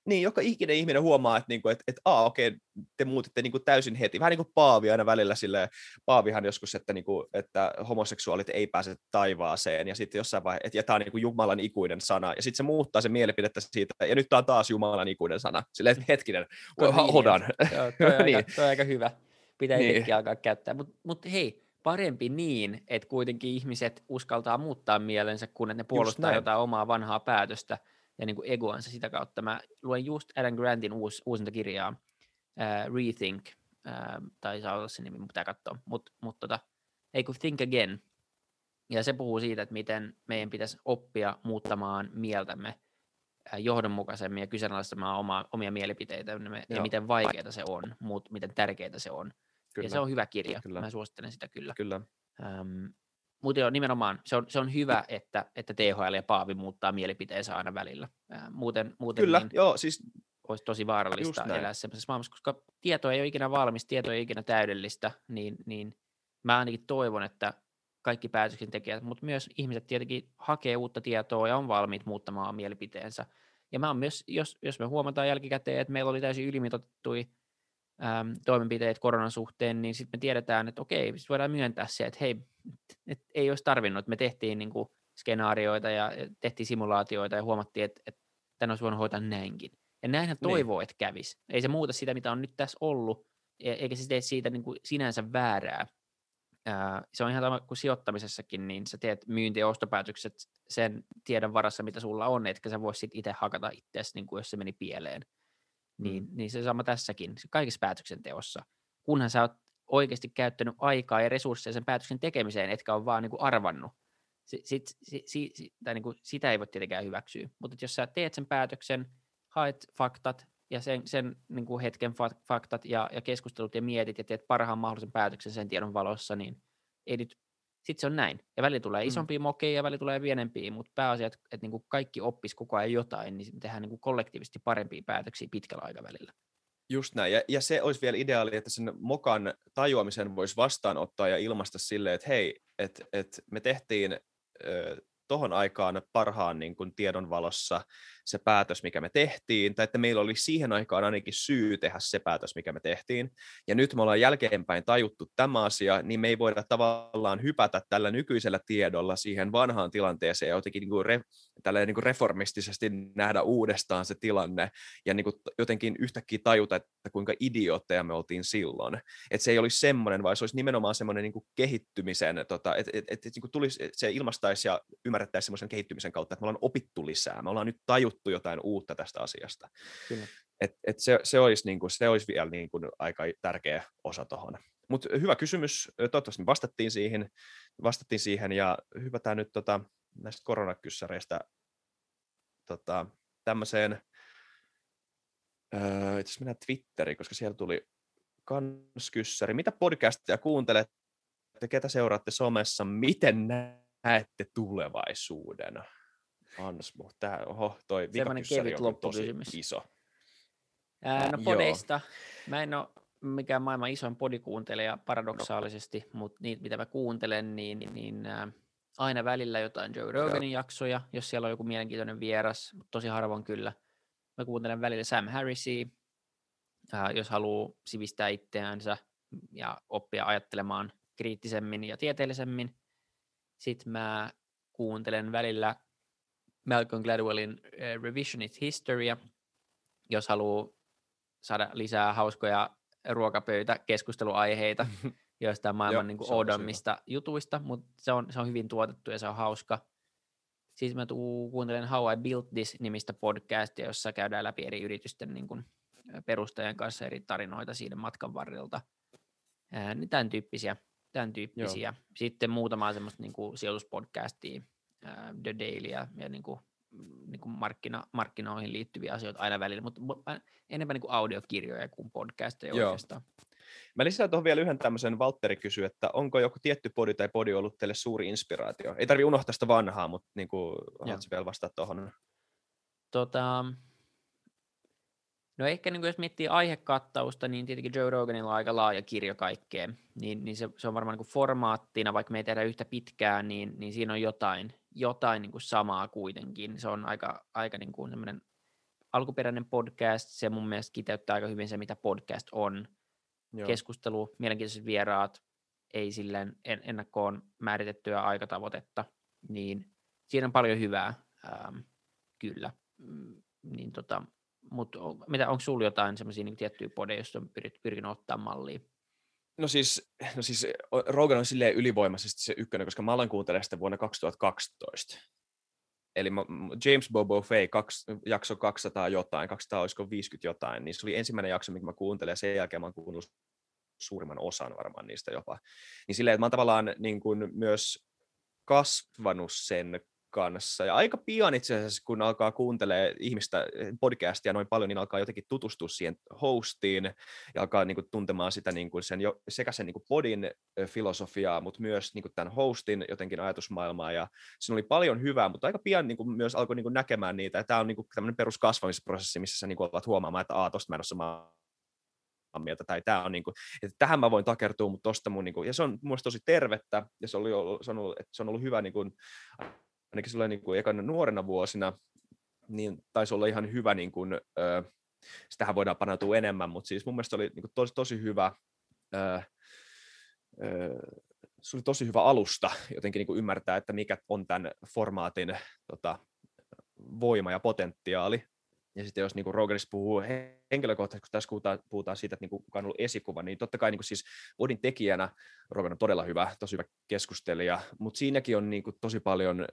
Niin, joka ikinen ihminen huomaa, että, niinku, että, että aa, okei, te muutitte niinku täysin heti. Vähän niin kuin Paavi aina välillä sille Paavihan joskus, että, niinku, että homoseksuaalit ei pääse taivaaseen, ja sitten jossain vaiheessa, että ja tämä on niinku Jumalan ikuinen sana, ja sitten se muuttaa sen mielipidettä siitä, ja nyt tämä on taas Jumalan ikuinen sana. Silleen, että hetkinen, hold on. Joo, toi, on aika, Niin. toi on aika hyvä. Pitää Niin. itsekin alkaa käyttää. Mutta mut hei, parempi niin, että kuitenkin ihmiset uskaltaa muuttaa mielensä, kun ne puolustaa jotain omaa vanhaa päätöstä ja niin kuin egoansa sitä kautta. Mä luen just Adam Grantin uus, uusinta kirjaa, uh, Rethink, uh, tai saa olla se nimi, pitää katsoa, mutta mut tota, ei kun Think Again. Ja se puhuu siitä, että miten meidän pitäisi oppia muuttamaan mieltämme johdonmukaisemmin ja kyseenalaistamaan oma, omia mielipiteitämme ja miten vaikeaa se on, mutta miten tärkeää se on. Kyllä, Ja se on hyvä kirja, Kyllä. mä suosittelen sitä kyllä. kyllä. Ähm, mutta joo, nimenomaan se on, se on hyvä, että, että THL ja Paavi muuttaa mielipiteensä aina välillä. Muuten muuten Kyllä, niin joo, siis olisi tosi vaarallista elää semmoisessa maailmassa, koska tieto ei ole ikinä valmis, tieto ei ole ikinä täydellistä, niin, niin mä ainakin toivon, että kaikki päätöksentekijät, mutta myös ihmiset tietenkin hakee uutta tietoa ja on valmiit muuttamaan mielipiteensä. Ja mä myös, jos, jos me huomataan jälkikäteen, että meillä oli täysin ylimitoitettuja äm, toimenpiteet koronan suhteen, niin sitten me tiedetään, että okei, sit voidaan myöntää se, että hei, et ei olisi tarvinnut, me tehtiin niin kuin skenaarioita ja tehtiin simulaatioita ja huomattiin, että, että tämän olisi voinut hoitaa näinkin. Ja näinhän Niin. toivoo, että kävisi. Ei se muuta sitä, mitä on nyt tässä ollut, e, eikä se tee siitä niin kuin sinänsä väärää. Se on ihan sama kuin sijoittamisessakin, niin sä teet myynti- ja ostopäätökset sen tiedon varassa, mitä sulla on, etkä sä voi sitten itse hakata itseäsi, niin kuin jos se meni pieleen. Niin, mm. niin se sama tässäkin, kaikessa päätöksenteossa. Kunhan sä oot oikeasti käyttänyt aikaa ja resursseja sen päätöksen tekemiseen, etkä ole vaan niin kuin arvannut. Sit, sit, sit, sit, tai niin kuin, sitä ei voi tietenkään hyväksyä. Mutta jos sä teet sen päätöksen, haet faktat ja sen, sen niin kuin hetken faktat ja, ja keskustelut ja mietit ja teet parhaan mahdollisen päätöksen sen tiedon valossa, niin ei nyt, sitten se on näin. Ja väli tulee isompia mm. mokeja ja väli tulee pienempiä, mutta pääasia, että, että niin kuin kaikki oppis koko ajan jotain, niin tehdään niin kuin kollektiivisesti parempia päätöksiä pitkällä aikavälillä. Just näin, ja, ja se olisi vielä ideaali, että sen mokan tajuamisen voisi vastaanottaa ja ilmaista silleen, että hei, että et me tehtiin tuohon aikaan parhaan niin kuin tiedon valossa se päätös, mikä me tehtiin, tai että meillä oli siihen aikaan ainakin syy tehdä se päätös, mikä me tehtiin. Ja nyt me ollaan jälkeenpäin tajuttu tämä asia, niin me ei voida tavallaan hypätä tällä nykyisellä tiedolla siihen vanhaan tilanteeseen ja jotenkin niin kuin re, niin kuin reformistisesti nähdä uudestaan se tilanne ja niin kuin jotenkin yhtäkkiä tajuta, että kuinka idiootteja me oltiin silloin. Että se ei olisi semmoinen, vaan se olisi nimenomaan semmoinen niin kuin kehittymisen, tota, että et, et, et, niin tulisi, se ilmastaisi ja ymmärrettäisiin semmoisen kehittymisen kautta, että me ollaan opittu lisää, me ollaan nyt tajuttu tajuttu jotain uutta tästä asiasta. Kyllä. Et, et se, se, olisi niin kuin, se olisi vielä niin kuin aika tärkeä osa tuohon. Mutta hyvä kysymys, toivottavasti me vastattiin siihen, vastattiin siihen ja hypätään nyt tota, näistä koronakyssäreistä tota, tämmöiseen, öö, itse mennään Twitteriin, koska siellä tuli kans kyssäri. Mitä podcastia kuuntelette, ketä seuraatte somessa, miten näette tulevaisuuden? Ansmo. Tää, oho, toi Semmoinen kevyt loppukysymys. iso. Ää, no podeista. Mä en ole mikään maailman isoin podikuuntelija paradoksaalisesti, no. mutta niitä mitä mä kuuntelen, niin, niin ää, aina välillä jotain Joe Roganin Joo. jaksoja, jos siellä on joku mielenkiintoinen vieras, mutta tosi harvoin kyllä. Mä kuuntelen välillä Sam Harrisia, ää, jos haluaa sivistää itseänsä ja oppia ajattelemaan kriittisemmin ja tieteellisemmin. Sitten mä kuuntelen välillä Malcolm Gladwellin uh, Revisionist History, jos haluaa saada lisää hauskoja ruokapöytä keskusteluaiheita joistain maailman niin oudommista jutuista, mutta se on, se on hyvin tuotettu ja se on hauska. Siis mä tuu, kuuntelen How I Built This-nimistä podcastia, jossa käydään läpi eri yritysten niin kuin, perustajien kanssa eri tarinoita siinä matkan varrelta. Ää, niin tämän tyyppisiä. Tämän tyyppisiä. Joo. Sitten muutama semmoista niin kuin, sijoituspodcastia, The Daily ja, ja niin kuin, niin kuin markkina, markkinoihin liittyviä asioita aina välillä, mutta enemmän niin kuin audiokirjoja kuin podcasteja Joo. oikeastaan. Mä lisään tuohon vielä yhden tämmöisen, Valtteri kysyy, että onko joku tietty podi tai podi ollut teille suuri inspiraatio? Ei tarvi unohtaa sitä vanhaa, mutta niin kuin, haluatko vielä vastata tuohon? Tota, No ehkä niin jos miettii aihekattausta, niin tietenkin Joe Roganilla on aika laaja kirjo kaikkeen, niin, niin se, se on varmaan niin formaattina, vaikka me ei tehdä yhtä pitkään, niin, niin siinä on jotain, jotain niin kuin samaa kuitenkin. Se on aika, aika niin kuin semmoinen alkuperäinen podcast, se mun mielestä kiteyttää aika hyvin se, mitä podcast on. Joo. Keskustelu, mielenkiintoiset vieraat, ei silleen ennakkoon määritettyä aikatavoitetta, niin siinä on paljon hyvää, ähm, kyllä. Mm, niin tota, mutta mitä, onko sinulla jotain semmoisia niin tiettyjä podeja, joista on pyrit, pyrkinyt ottaa mallia? No siis, no siis Rogan on silleen ylivoimaisesti se ykkönen, koska mä aloin kuuntelemaan sitä vuonna 2012. Eli James Bobo Fay, jakso 200 jotain, 200 olisiko 50 jotain, niin se oli ensimmäinen jakso, minkä mä kuuntelin, ja sen jälkeen mä oon kuunnellut suurimman osan varmaan niistä jopa. Niin silleen, että mä oon tavallaan niin kuin myös kasvanut sen kanssa. Ja aika pian itse asiassa, kun alkaa kuuntelee ihmistä eh, podcastia noin paljon, niin alkaa jotenkin tutustua siihen hostiin ja alkaa niin kuin, tuntemaan sitä niin kuin sen, sekä sen niin kuin podin filosofiaa, mutta myös niin kuin tämän hostin jotenkin ajatusmaailmaa. Ja siinä oli paljon hyvää, mutta aika pian niin kuin, myös alkoi niin kuin, näkemään niitä. tämä on niin kuin, tämmöinen peruskasvamisprosessi, missä sä niin kuin, alat huomaamaan, että Aa, tosta mä en ole samaa mieltä, tai tämä on niin kuin, että tähän mä voin takertua, mutta tosta mun, niin kuin, ja se on mun tosi tervettä, ja se, oli, se, on ollut, se on ollut hyvä niin kuin, ainakin silloin niin kuin ekana nuorena vuosina, niin taisi olla ihan hyvä, niin kuin, ö, sitähän voidaan paneutua enemmän, mutta siis mun mielestä oli niin kuin tosi, tosi hyvä, ö, ö, se oli tosi hyvä alusta jotenkin niin kuin ymmärtää, että mikä on tämän formaatin tota, voima ja potentiaali. Ja sitten jos niin kuin Roganissa puhuu henkilökohtaisesti, kun tässä puhutaan, puhutaan siitä, että niin kuin, kuka on ollut esikuva, niin totta kai niin kuin siis Odin tekijänä Rogan on todella hyvä, tosi hyvä keskustelija, mutta siinäkin on niin kuin tosi paljon,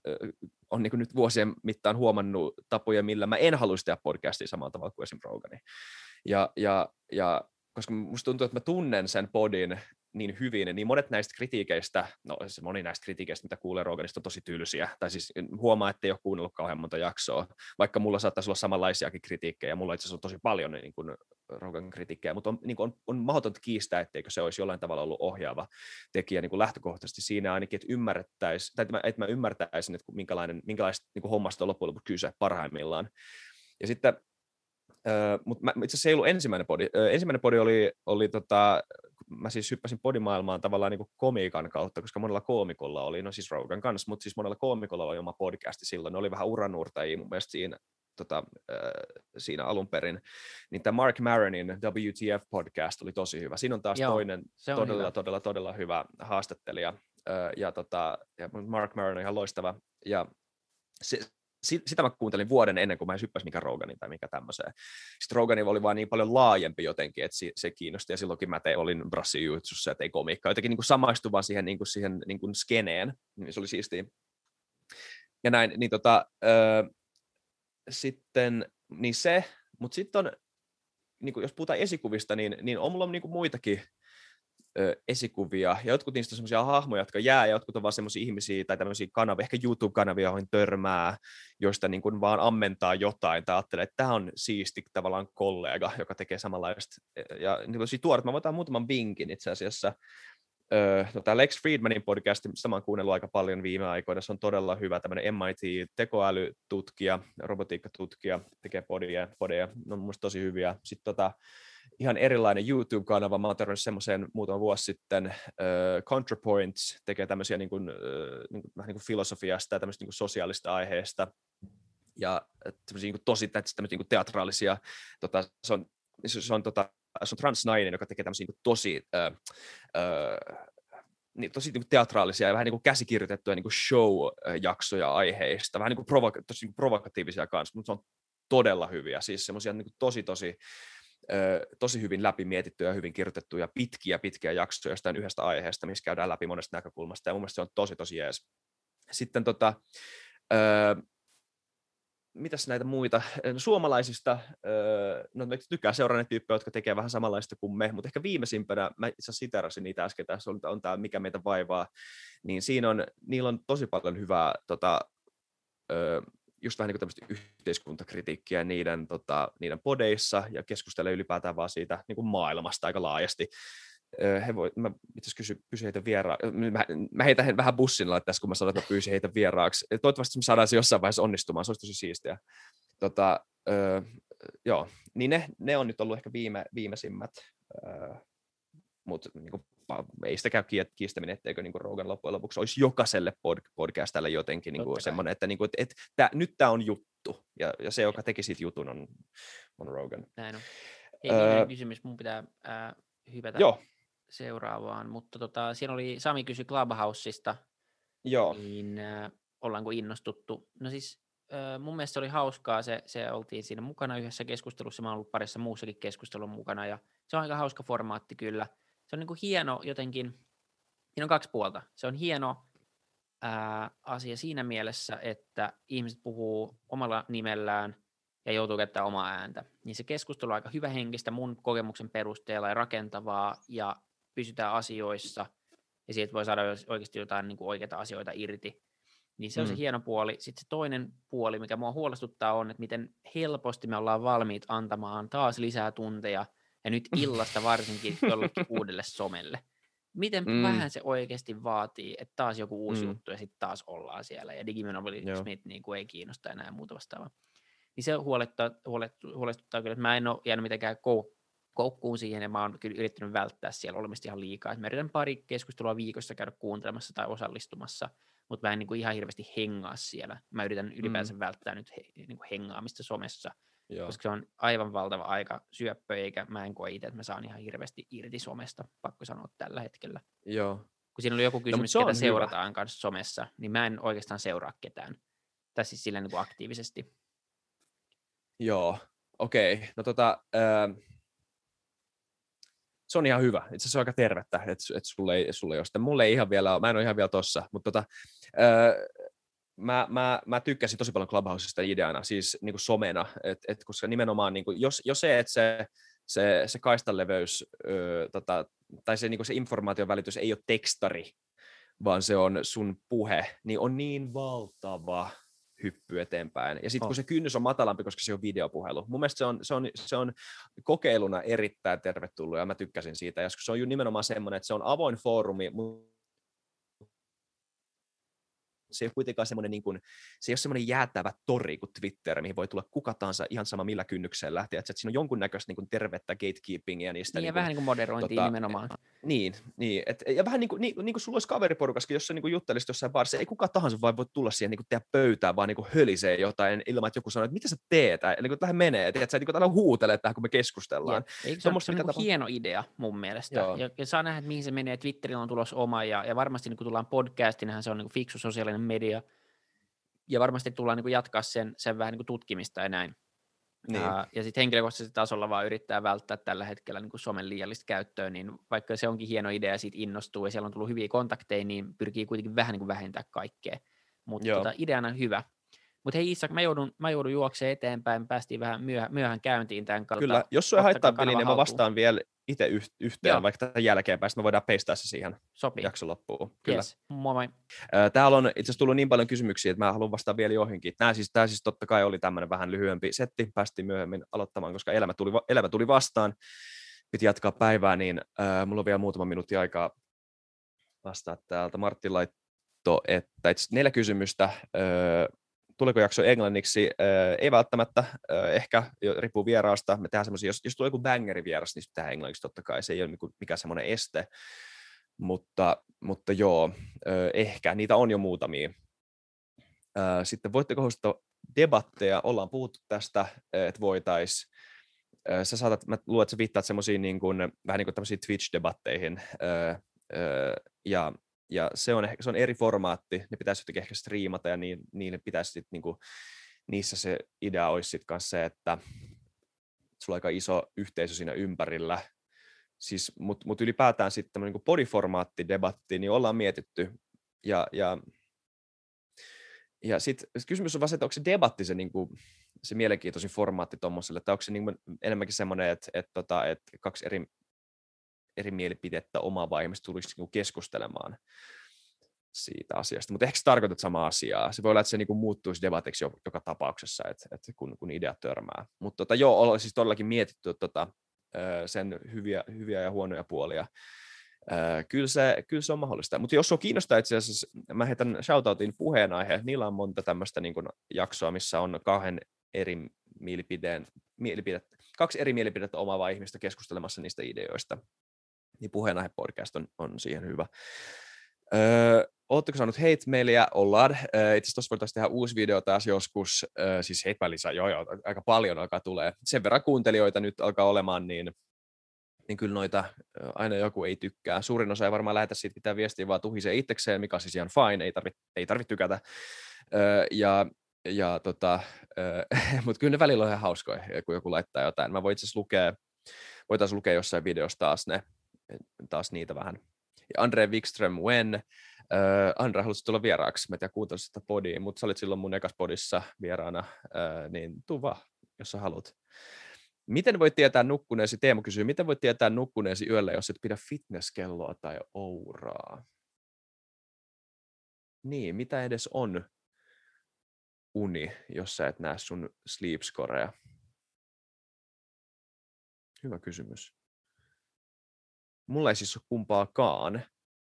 on niin kuin nyt vuosien mittaan huomannut tapoja, millä mä en haluaisi tehdä podcastia samalla tavalla kuin esimerkiksi Rogani. Ja, ja, ja koska musta tuntuu, että mä tunnen sen podin niin hyvin, niin monet näistä kritiikeistä, no siis moni näistä kritiikeistä, mitä kuulee Roganista, on tosi tylsiä. Tai siis huomaa, että ei ole kuunnellut kauhean monta jaksoa, vaikka mulla saattaisi olla samanlaisiakin kritiikkejä. Mulla itse asiassa on tosi paljon niin kuin Rogan kritiikkejä, mutta on, niin kuin on, on mahdotonta kiistää, etteikö se olisi jollain tavalla ollut ohjaava tekijä niin kuin lähtökohtaisesti siinä ainakin, että ymmärrettäisiin, tai että mä, että mä ymmärtäisin, että minkälainen, minkälaista niin kuin hommasta on loppujen lopuksi kyse parhaimmillaan. Ja sitten mutta itse asiassa se ei ollut ensimmäinen podi. Ensimmäinen podi oli, oli tota, mä siis hyppäsin podimaailmaan tavallaan niin kuin komiikan kautta, koska monella koomikolla oli, no siis Rogan kanssa, mutta siis monella koomikolla oli oma podcasti silloin, ne oli vähän uranuurtajia mun mielestä siinä, tota, äh, siinä alun perin, niin tämä Mark Maronin WTF-podcast oli tosi hyvä. Siinä on taas Joo, toinen on todella, hyvä. todella, todella hyvä haastattelija, äh, ja, tota, ja Mark Maron on ihan loistava, ja se, sitä mä kuuntelin vuoden ennen kuin mä hyppäsin mikä Roganin tai mikä tämmöiseen. Sitten Roganin oli vaan niin paljon laajempi jotenkin, että se kiinnosti, ja silloinkin mä tein, olin brassijutsussa ja tein komiikkaa, jotenkin niin kuin samaistuvaa siihen, niin kuin siihen niin kuin skeneen, niin se oli siistiä. Ja näin, niin tota, öö, sitten, niin se, mutta sitten on, niin kuin jos puhutaan esikuvista, niin, niin on mulla niin kuin muitakin ö, esikuvia, ja jotkut niistä on semmoisia hahmoja, jotka jää, ja jotkut on vaan semmoisia ihmisiä tai tämmöisiä kanavia, ehkä YouTube-kanavia, joihin törmää, joista niin kuin vaan ammentaa jotain, tai ajattelee, että tämä on siisti tavallaan kollega, joka tekee samanlaista, ja niin tosi tuoret, mä voin muutaman vinkin itse asiassa, no, tämä Lex Friedmanin podcast, sitä mä oon kuunnellut aika paljon viime aikoina, se on todella hyvä, tämmöinen MIT-tekoälytutkija, robotiikkatutkija, tekee podia, podeja, ne on mun tosi hyviä. Sitten tota, ihan erilainen YouTube-kanava. Mä oon törmännyt semmoiseen muutama vuosi sitten. Uh, ContraPoints tekee tämmöisiä niin kuin, uh, niin kuin, vähän niin kuin filosofiasta ja tämmöistä niin kuin sosiaalista aiheesta. Ja niin kuin tosi tämmöisiä niin teatraalisia, tota, se on, se on, tota, se on transnainen, joka tekee tämmöisiä niin kuin tosi uh, uh, niin tosi niin teatraalisia ja vähän niin kuin käsikirjoitettuja niin kuin show-jaksoja aiheista, vähän niin kuin provoka- tosi niin kuin provokatiivisia kanssa, mutta se on todella hyviä, siis semmoisia niin tosi tosi tosi hyvin läpi mietittyjä ja hyvin kirjoitettuja pitkiä pitkiä jaksoja jostain yhdestä aiheesta, missä käydään läpi monesta näkökulmasta, ja mun mielestä se on tosi tosi jees. Sitten tota, öö, mitäs näitä muita, no, suomalaisista, öö, no mä tykkään seuraa ne tyyppejä, jotka tekee vähän samanlaista kuin me, mutta ehkä viimeisimpänä, mä itse asiassa niitä äsken, tässä on, on tämä Mikä meitä vaivaa, niin siinä on, niillä on tosi paljon hyvää tota, just vähän niin tämmöistä yhteiskuntakritiikkiä niiden, tota, niiden podeissa ja keskustelee ylipäätään vaan siitä niin kuin maailmasta aika laajasti. He voi, mä itse kysyn, kysyn heitä vieraaksi. Mä, mä heitän he vähän bussinilla tässä, kun mä sanoin, että pyysin heitä vieraaksi. Toivottavasti me saadaan se jossain vaiheessa onnistumaan, se olisi tosi siistiä. Tota, joo, niin ne, ne on nyt ollut ehkä viime, viimeisimmät, mutta niin ei sitä käy kiistäminen, etteikö niin Rogan loppujen lopuksi olisi jokaiselle pod- podcastalle jotenkin niin kuin semmoinen, että, niin kuin, että, että tää, nyt tämä on juttu, ja, ja se, joka teki siitä jutun, on, on Rogan. Näin on. Ei, öö, kysymys, mun pitää äh, hypätä joo. seuraavaan, mutta tota, siinä oli, Sami kysyi Clubhouseista, joo. niin äh, ollaanko innostuttu? No siis äh, mun mielestä se oli hauskaa, se, se oltiin siinä mukana yhdessä keskustelussa, mä oon ollut parissa muussakin keskustelun mukana, ja se on aika hauska formaatti kyllä, se on niin kuin hieno jotenkin, siinä on kaksi puolta. Se on hieno ää, asia siinä mielessä, että ihmiset puhuu omalla nimellään ja joutuu käyttämään omaa ääntä. Niin se keskustelu on aika hyvä henkistä mun kokemuksen perusteella ja rakentavaa ja pysytään asioissa ja siitä voi saada oikeasti jotain niin kuin oikeita asioita irti. Niin se on mm. se hieno puoli. Sitten se toinen puoli, mikä mua huolestuttaa, on, että miten helposti me ollaan valmiit antamaan taas lisää tunteja – ja nyt illasta varsinkin jollekin uudelle somelle. Miten mm. vähän se oikeasti vaatii, että taas joku uusi mm. juttu ja sitten taas ollaan siellä ja Digimonopoly Smith niin kuin ei kiinnosta enää ja muuta vastaavaa. Niin se huolettaa, huolestuttaa, huolestuttaa kyllä, että mä en ole jäänyt mitenkään kou- koukkuun siihen ja mä oon kyllä yrittänyt välttää siellä olemista ihan liikaa. mä yritän pari keskustelua viikossa käydä kuuntelemassa tai osallistumassa, mutta mä en niin kuin ihan hirveästi hengaa siellä. Mä yritän ylipäänsä mm. välttää nyt he, niin kuin hengaamista somessa Joo. koska se on aivan valtava aika syöppö, eikä mä en koe itse, että mä saan ihan hirveästi irti somesta, pakko sanoa tällä hetkellä. Joo. Kun siinä oli joku no, kysymys, no, ketä seurataan hyvä. kanssa somessa, niin mä en oikeastaan seuraa ketään. Tai siis sillä niin kuin aktiivisesti. Joo, okei. Okay. No tota, äh, se on ihan hyvä. Itse asiassa se on aika tervettä, että et sulle ei, sulle ei ole sitä. Mulle ei ihan vielä mä en ole ihan vielä tossa, mutta tota, öö, mä, mä, mä tykkäsin tosi paljon Clubhousesta ideana, siis niin kuin somena, et, et, koska nimenomaan niin kuin, jos, jos se, että se, se, se kaistaleveys öö, tota, tai se, niin kuin se informaation välitys ei ole tekstari, vaan se on sun puhe, niin on niin valtava hyppy eteenpäin. Ja sitten oh. kun se kynnys on matalampi, koska se on videopuhelu. Mun mielestä se on, se on, se on kokeiluna erittäin tervetullut ja mä tykkäsin siitä. Ja se on nimenomaan semmoinen, että se on avoin foorumi, mutta se ei ole kuitenkaan semmoinen, niin kuin, se ei ole semmoinen jäätävä tori kuin Twitter, mihin voi tulla kuka tahansa ihan sama millä kynnyksellä lähtee. Että siinä on jonkunnäköistä niin kuin tervettä gatekeepingia niistä. Niin, niin ja vähän niin kuin moderointia tota, nimenomaan. Niin, niin et, ja vähän niin kuin, niin, niin kuin sulla olisi kaveriporukaskin, jos sä niin juttelisit jossain barissa, ei kuka tahansa vaan voi tulla siihen niin kuin tehdä pöytään, vaan niin kuin hölisee jotain ilman, että joku sanoo, että mitä sä teet, eli kun tähän menee, että sä niin kuin huutelee tähän, kun me keskustellaan. Ja, eikö se, ole, se on niin tapa... hieno idea mun mielestä, ja, ja, saa nähdä, että mihin se menee, Twitterillä on tulossa oma, ja, ja varmasti niin kun tullaan podcastiin, se on niin kuin fiksu sosiaalinen media, ja varmasti tullaan niin kuin jatkaa sen, sen vähän niin kuin tutkimista ja näin. Niin. Uh, ja sitten henkilökohtaisella tasolla vaan yrittää välttää tällä hetkellä niin kuin somen liiallista käyttöä, niin vaikka se onkin hieno idea ja siitä innostuu ja siellä on tullut hyviä kontakteja, niin pyrkii kuitenkin vähän niin kuin vähentää kaikkea. Mutta tota, ideana hyvä. Mutta hei Isak, mä joudun, mä joudun juoksemaan eteenpäin, päästiin vähän myöh- myöhään käyntiin tämän kautta. Kyllä, jos sua haittaa peli, niin mä vastaan vielä itse yhteen, Joo. vaikka tämän jälkeenpäin, me voidaan peistää se siihen Sopii. jakson loppuun. Kyllä. Yes. Moi moi. Täällä on itse asiassa tullut niin paljon kysymyksiä, että mä haluan vastata vielä johonkin. Tämä siis, tämä siis totta kai oli tämmöinen vähän lyhyempi setti, päästiin myöhemmin aloittamaan, koska elämä tuli, elämä tuli vastaan. Piti jatkaa päivää, niin äh, mulla on vielä muutama minuutti aikaa vastaa täältä. Martti laitto, että itse neljä kysymystä. Äh, tuleeko jakso englanniksi? Äh, ei välttämättä, äh, ehkä riippuu vieraasta. Me tehdään semmoisia, jos, jos tulee joku bangeri vieras, niin tehdään englanniksi totta kai. Se ei ole mikään semmoinen este. Mutta, mutta joo, äh, ehkä. Niitä on jo muutamia. Sitten voitteko hostata debatteja? Ollaan puhuttu tästä, että voitaisiin sä saatat, mä luulen, että sä viittaat semmoisiin niin kuin, vähän niin kuin tämmöisiin Twitch-debatteihin, öö, öö, ja ja se on, se on eri formaatti, ne pitäisi jotenkin ehkä striimata ja niin, niille pitäisi sit, niin kuin, niissä se idea olisi sitten kanssa se, että sulla on aika iso yhteisö siinä ympärillä, siis, mutta mut ylipäätään sitten tämmöinen niin podiformaatti debatti, niin ollaan mietitty. Ja, ja ja sitten kysymys on vaan se, että onko se debatti se, niin kuin, se mielenkiintoisin formaatti tuommoiselle, että onko se niin enemmänkin semmoinen, että, että, tota, että kaksi eri eri mielipidettä omaava ihmistä tulisi niin keskustelemaan siitä asiasta. Mutta ehkä sä tarkoitat samaa asiaa. Se voi olla, että se niin kuin muuttuisi debatiksi joka tapauksessa, että, että kun, kun ideat törmää. Mutta tota, joo, ollaan siis todellakin mietitty tota, sen hyviä, hyviä ja huonoja puolia. Kyllä se, kyllä se on mahdollista. Mutta jos on kiinnostaa itse asiassa, mä heitän shoutoutin puheenaihe. Niillä on monta tämmöistä niin jaksoa, missä on kahden eri mielipideen, mielipidettä, kaksi eri mielipidettä omaavaa ihmistä keskustelemassa niistä ideoista niin puheenaihe-podcast on, on siihen hyvä. Öö, Oletteko saanut hate-mailia? Ollaan. Öö, itse asiassa tuossa voitaisiin tehdä uusi video taas joskus. Öö, siis hate joo, joo, aika paljon alkaa tulee. Sen verran kuuntelijoita nyt alkaa olemaan, niin, niin kyllä noita aina joku ei tykkää. Suurin osa ei varmaan lähetä siitä pitää viestiä, vaan tuhisee itsekseen, mikä on siis ihan fine, ei tarvitse ei tarvit tykätä. Öö, ja ja tota, öö, mutta kyllä ne välillä on ihan hauskoja, kun joku laittaa jotain. Mä voin itse asiassa lukea, voitaisiin lukea jossain videossa taas ne, taas niitä vähän. Ja Andre Wikström, when? Uh, Andre, haluaisit tulla vieraaksi? Mä en tiedä, kuuntelisi sitä podia, mutta sä olit silloin mun ekas podissa vieraana, uh, niin tuu vaan, jos sä haluat. Miten voit tietää nukkuneesi, Teemu kysyy, miten voit tietää nukkuneesi yöllä, jos et pidä fitnesskelloa tai ouraa? Niin, mitä edes on uni, jos sä et näe sun sleep scorea? Hyvä kysymys. Mulla ei siis ole kumpaakaan,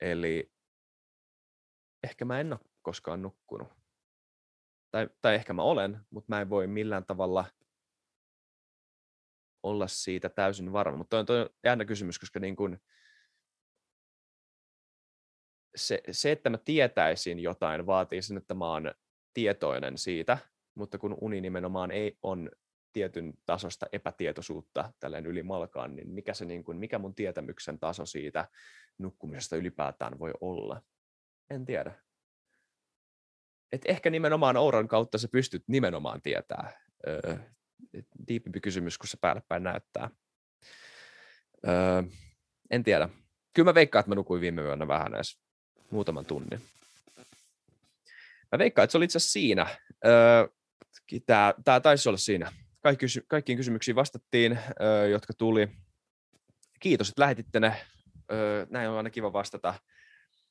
eli ehkä mä en ole koskaan nukkunut. Tai, tai ehkä mä olen, mutta mä en voi millään tavalla olla siitä täysin varma. Mutta toi on, toi on jännä kysymys, koska niin kun se, se, että mä tietäisin jotain, vaatii sen, että mä oon tietoinen siitä, mutta kun uni nimenomaan ei on tietyn tasosta epätietoisuutta tälleen yli malkaan, niin mikä, se niin kuin, mikä mun tietämyksen taso siitä nukkumisesta ylipäätään voi olla? En tiedä. Et ehkä nimenomaan Ouran kautta sä pystyt nimenomaan tietää, öö, diipimpi kysymys, kun se päälle päin näyttää. Öö, en tiedä. Kyllä mä veikkaan, että mä nukuin viime yönä vähän edes muutaman tunnin. Mä veikkaan, että se oli itse asiassa siinä. Öö, tämä, taisi olla siinä. Kaikki, kaikkiin kysymyksiin vastattiin, jotka tuli. Kiitos, että lähetitte ne. Näin on aina kiva vastata.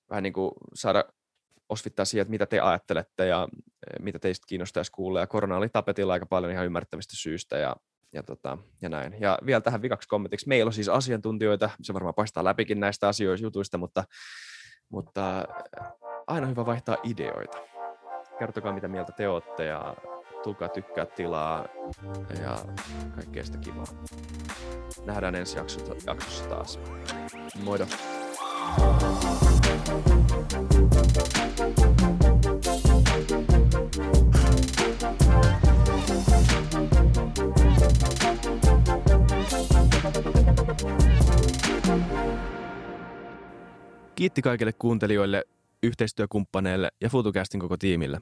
Vähän niin kuin saada osvittaa siihen, että mitä te ajattelette ja mitä teistä kiinnostaisi kuulla. Ja korona oli tapetilla aika paljon ihan ymmärrettävistä syystä ja, ja, tota, ja näin. Ja vielä tähän vikaksi kommentiksi. Meillä on siis asiantuntijoita, se varmaan paistaa läpikin näistä asioista, jutuista, mutta, mutta aina hyvä vaihtaa ideoita. Kertokaa, mitä mieltä te olette ja tulkaa tykkää tilaa ja kaikkea sitä kivaa. Nähdään ensi jaksossa, jaksossa taas. Moido! Kiitti kaikille kuuntelijoille, yhteistyökumppaneille ja FutuCastin koko tiimille.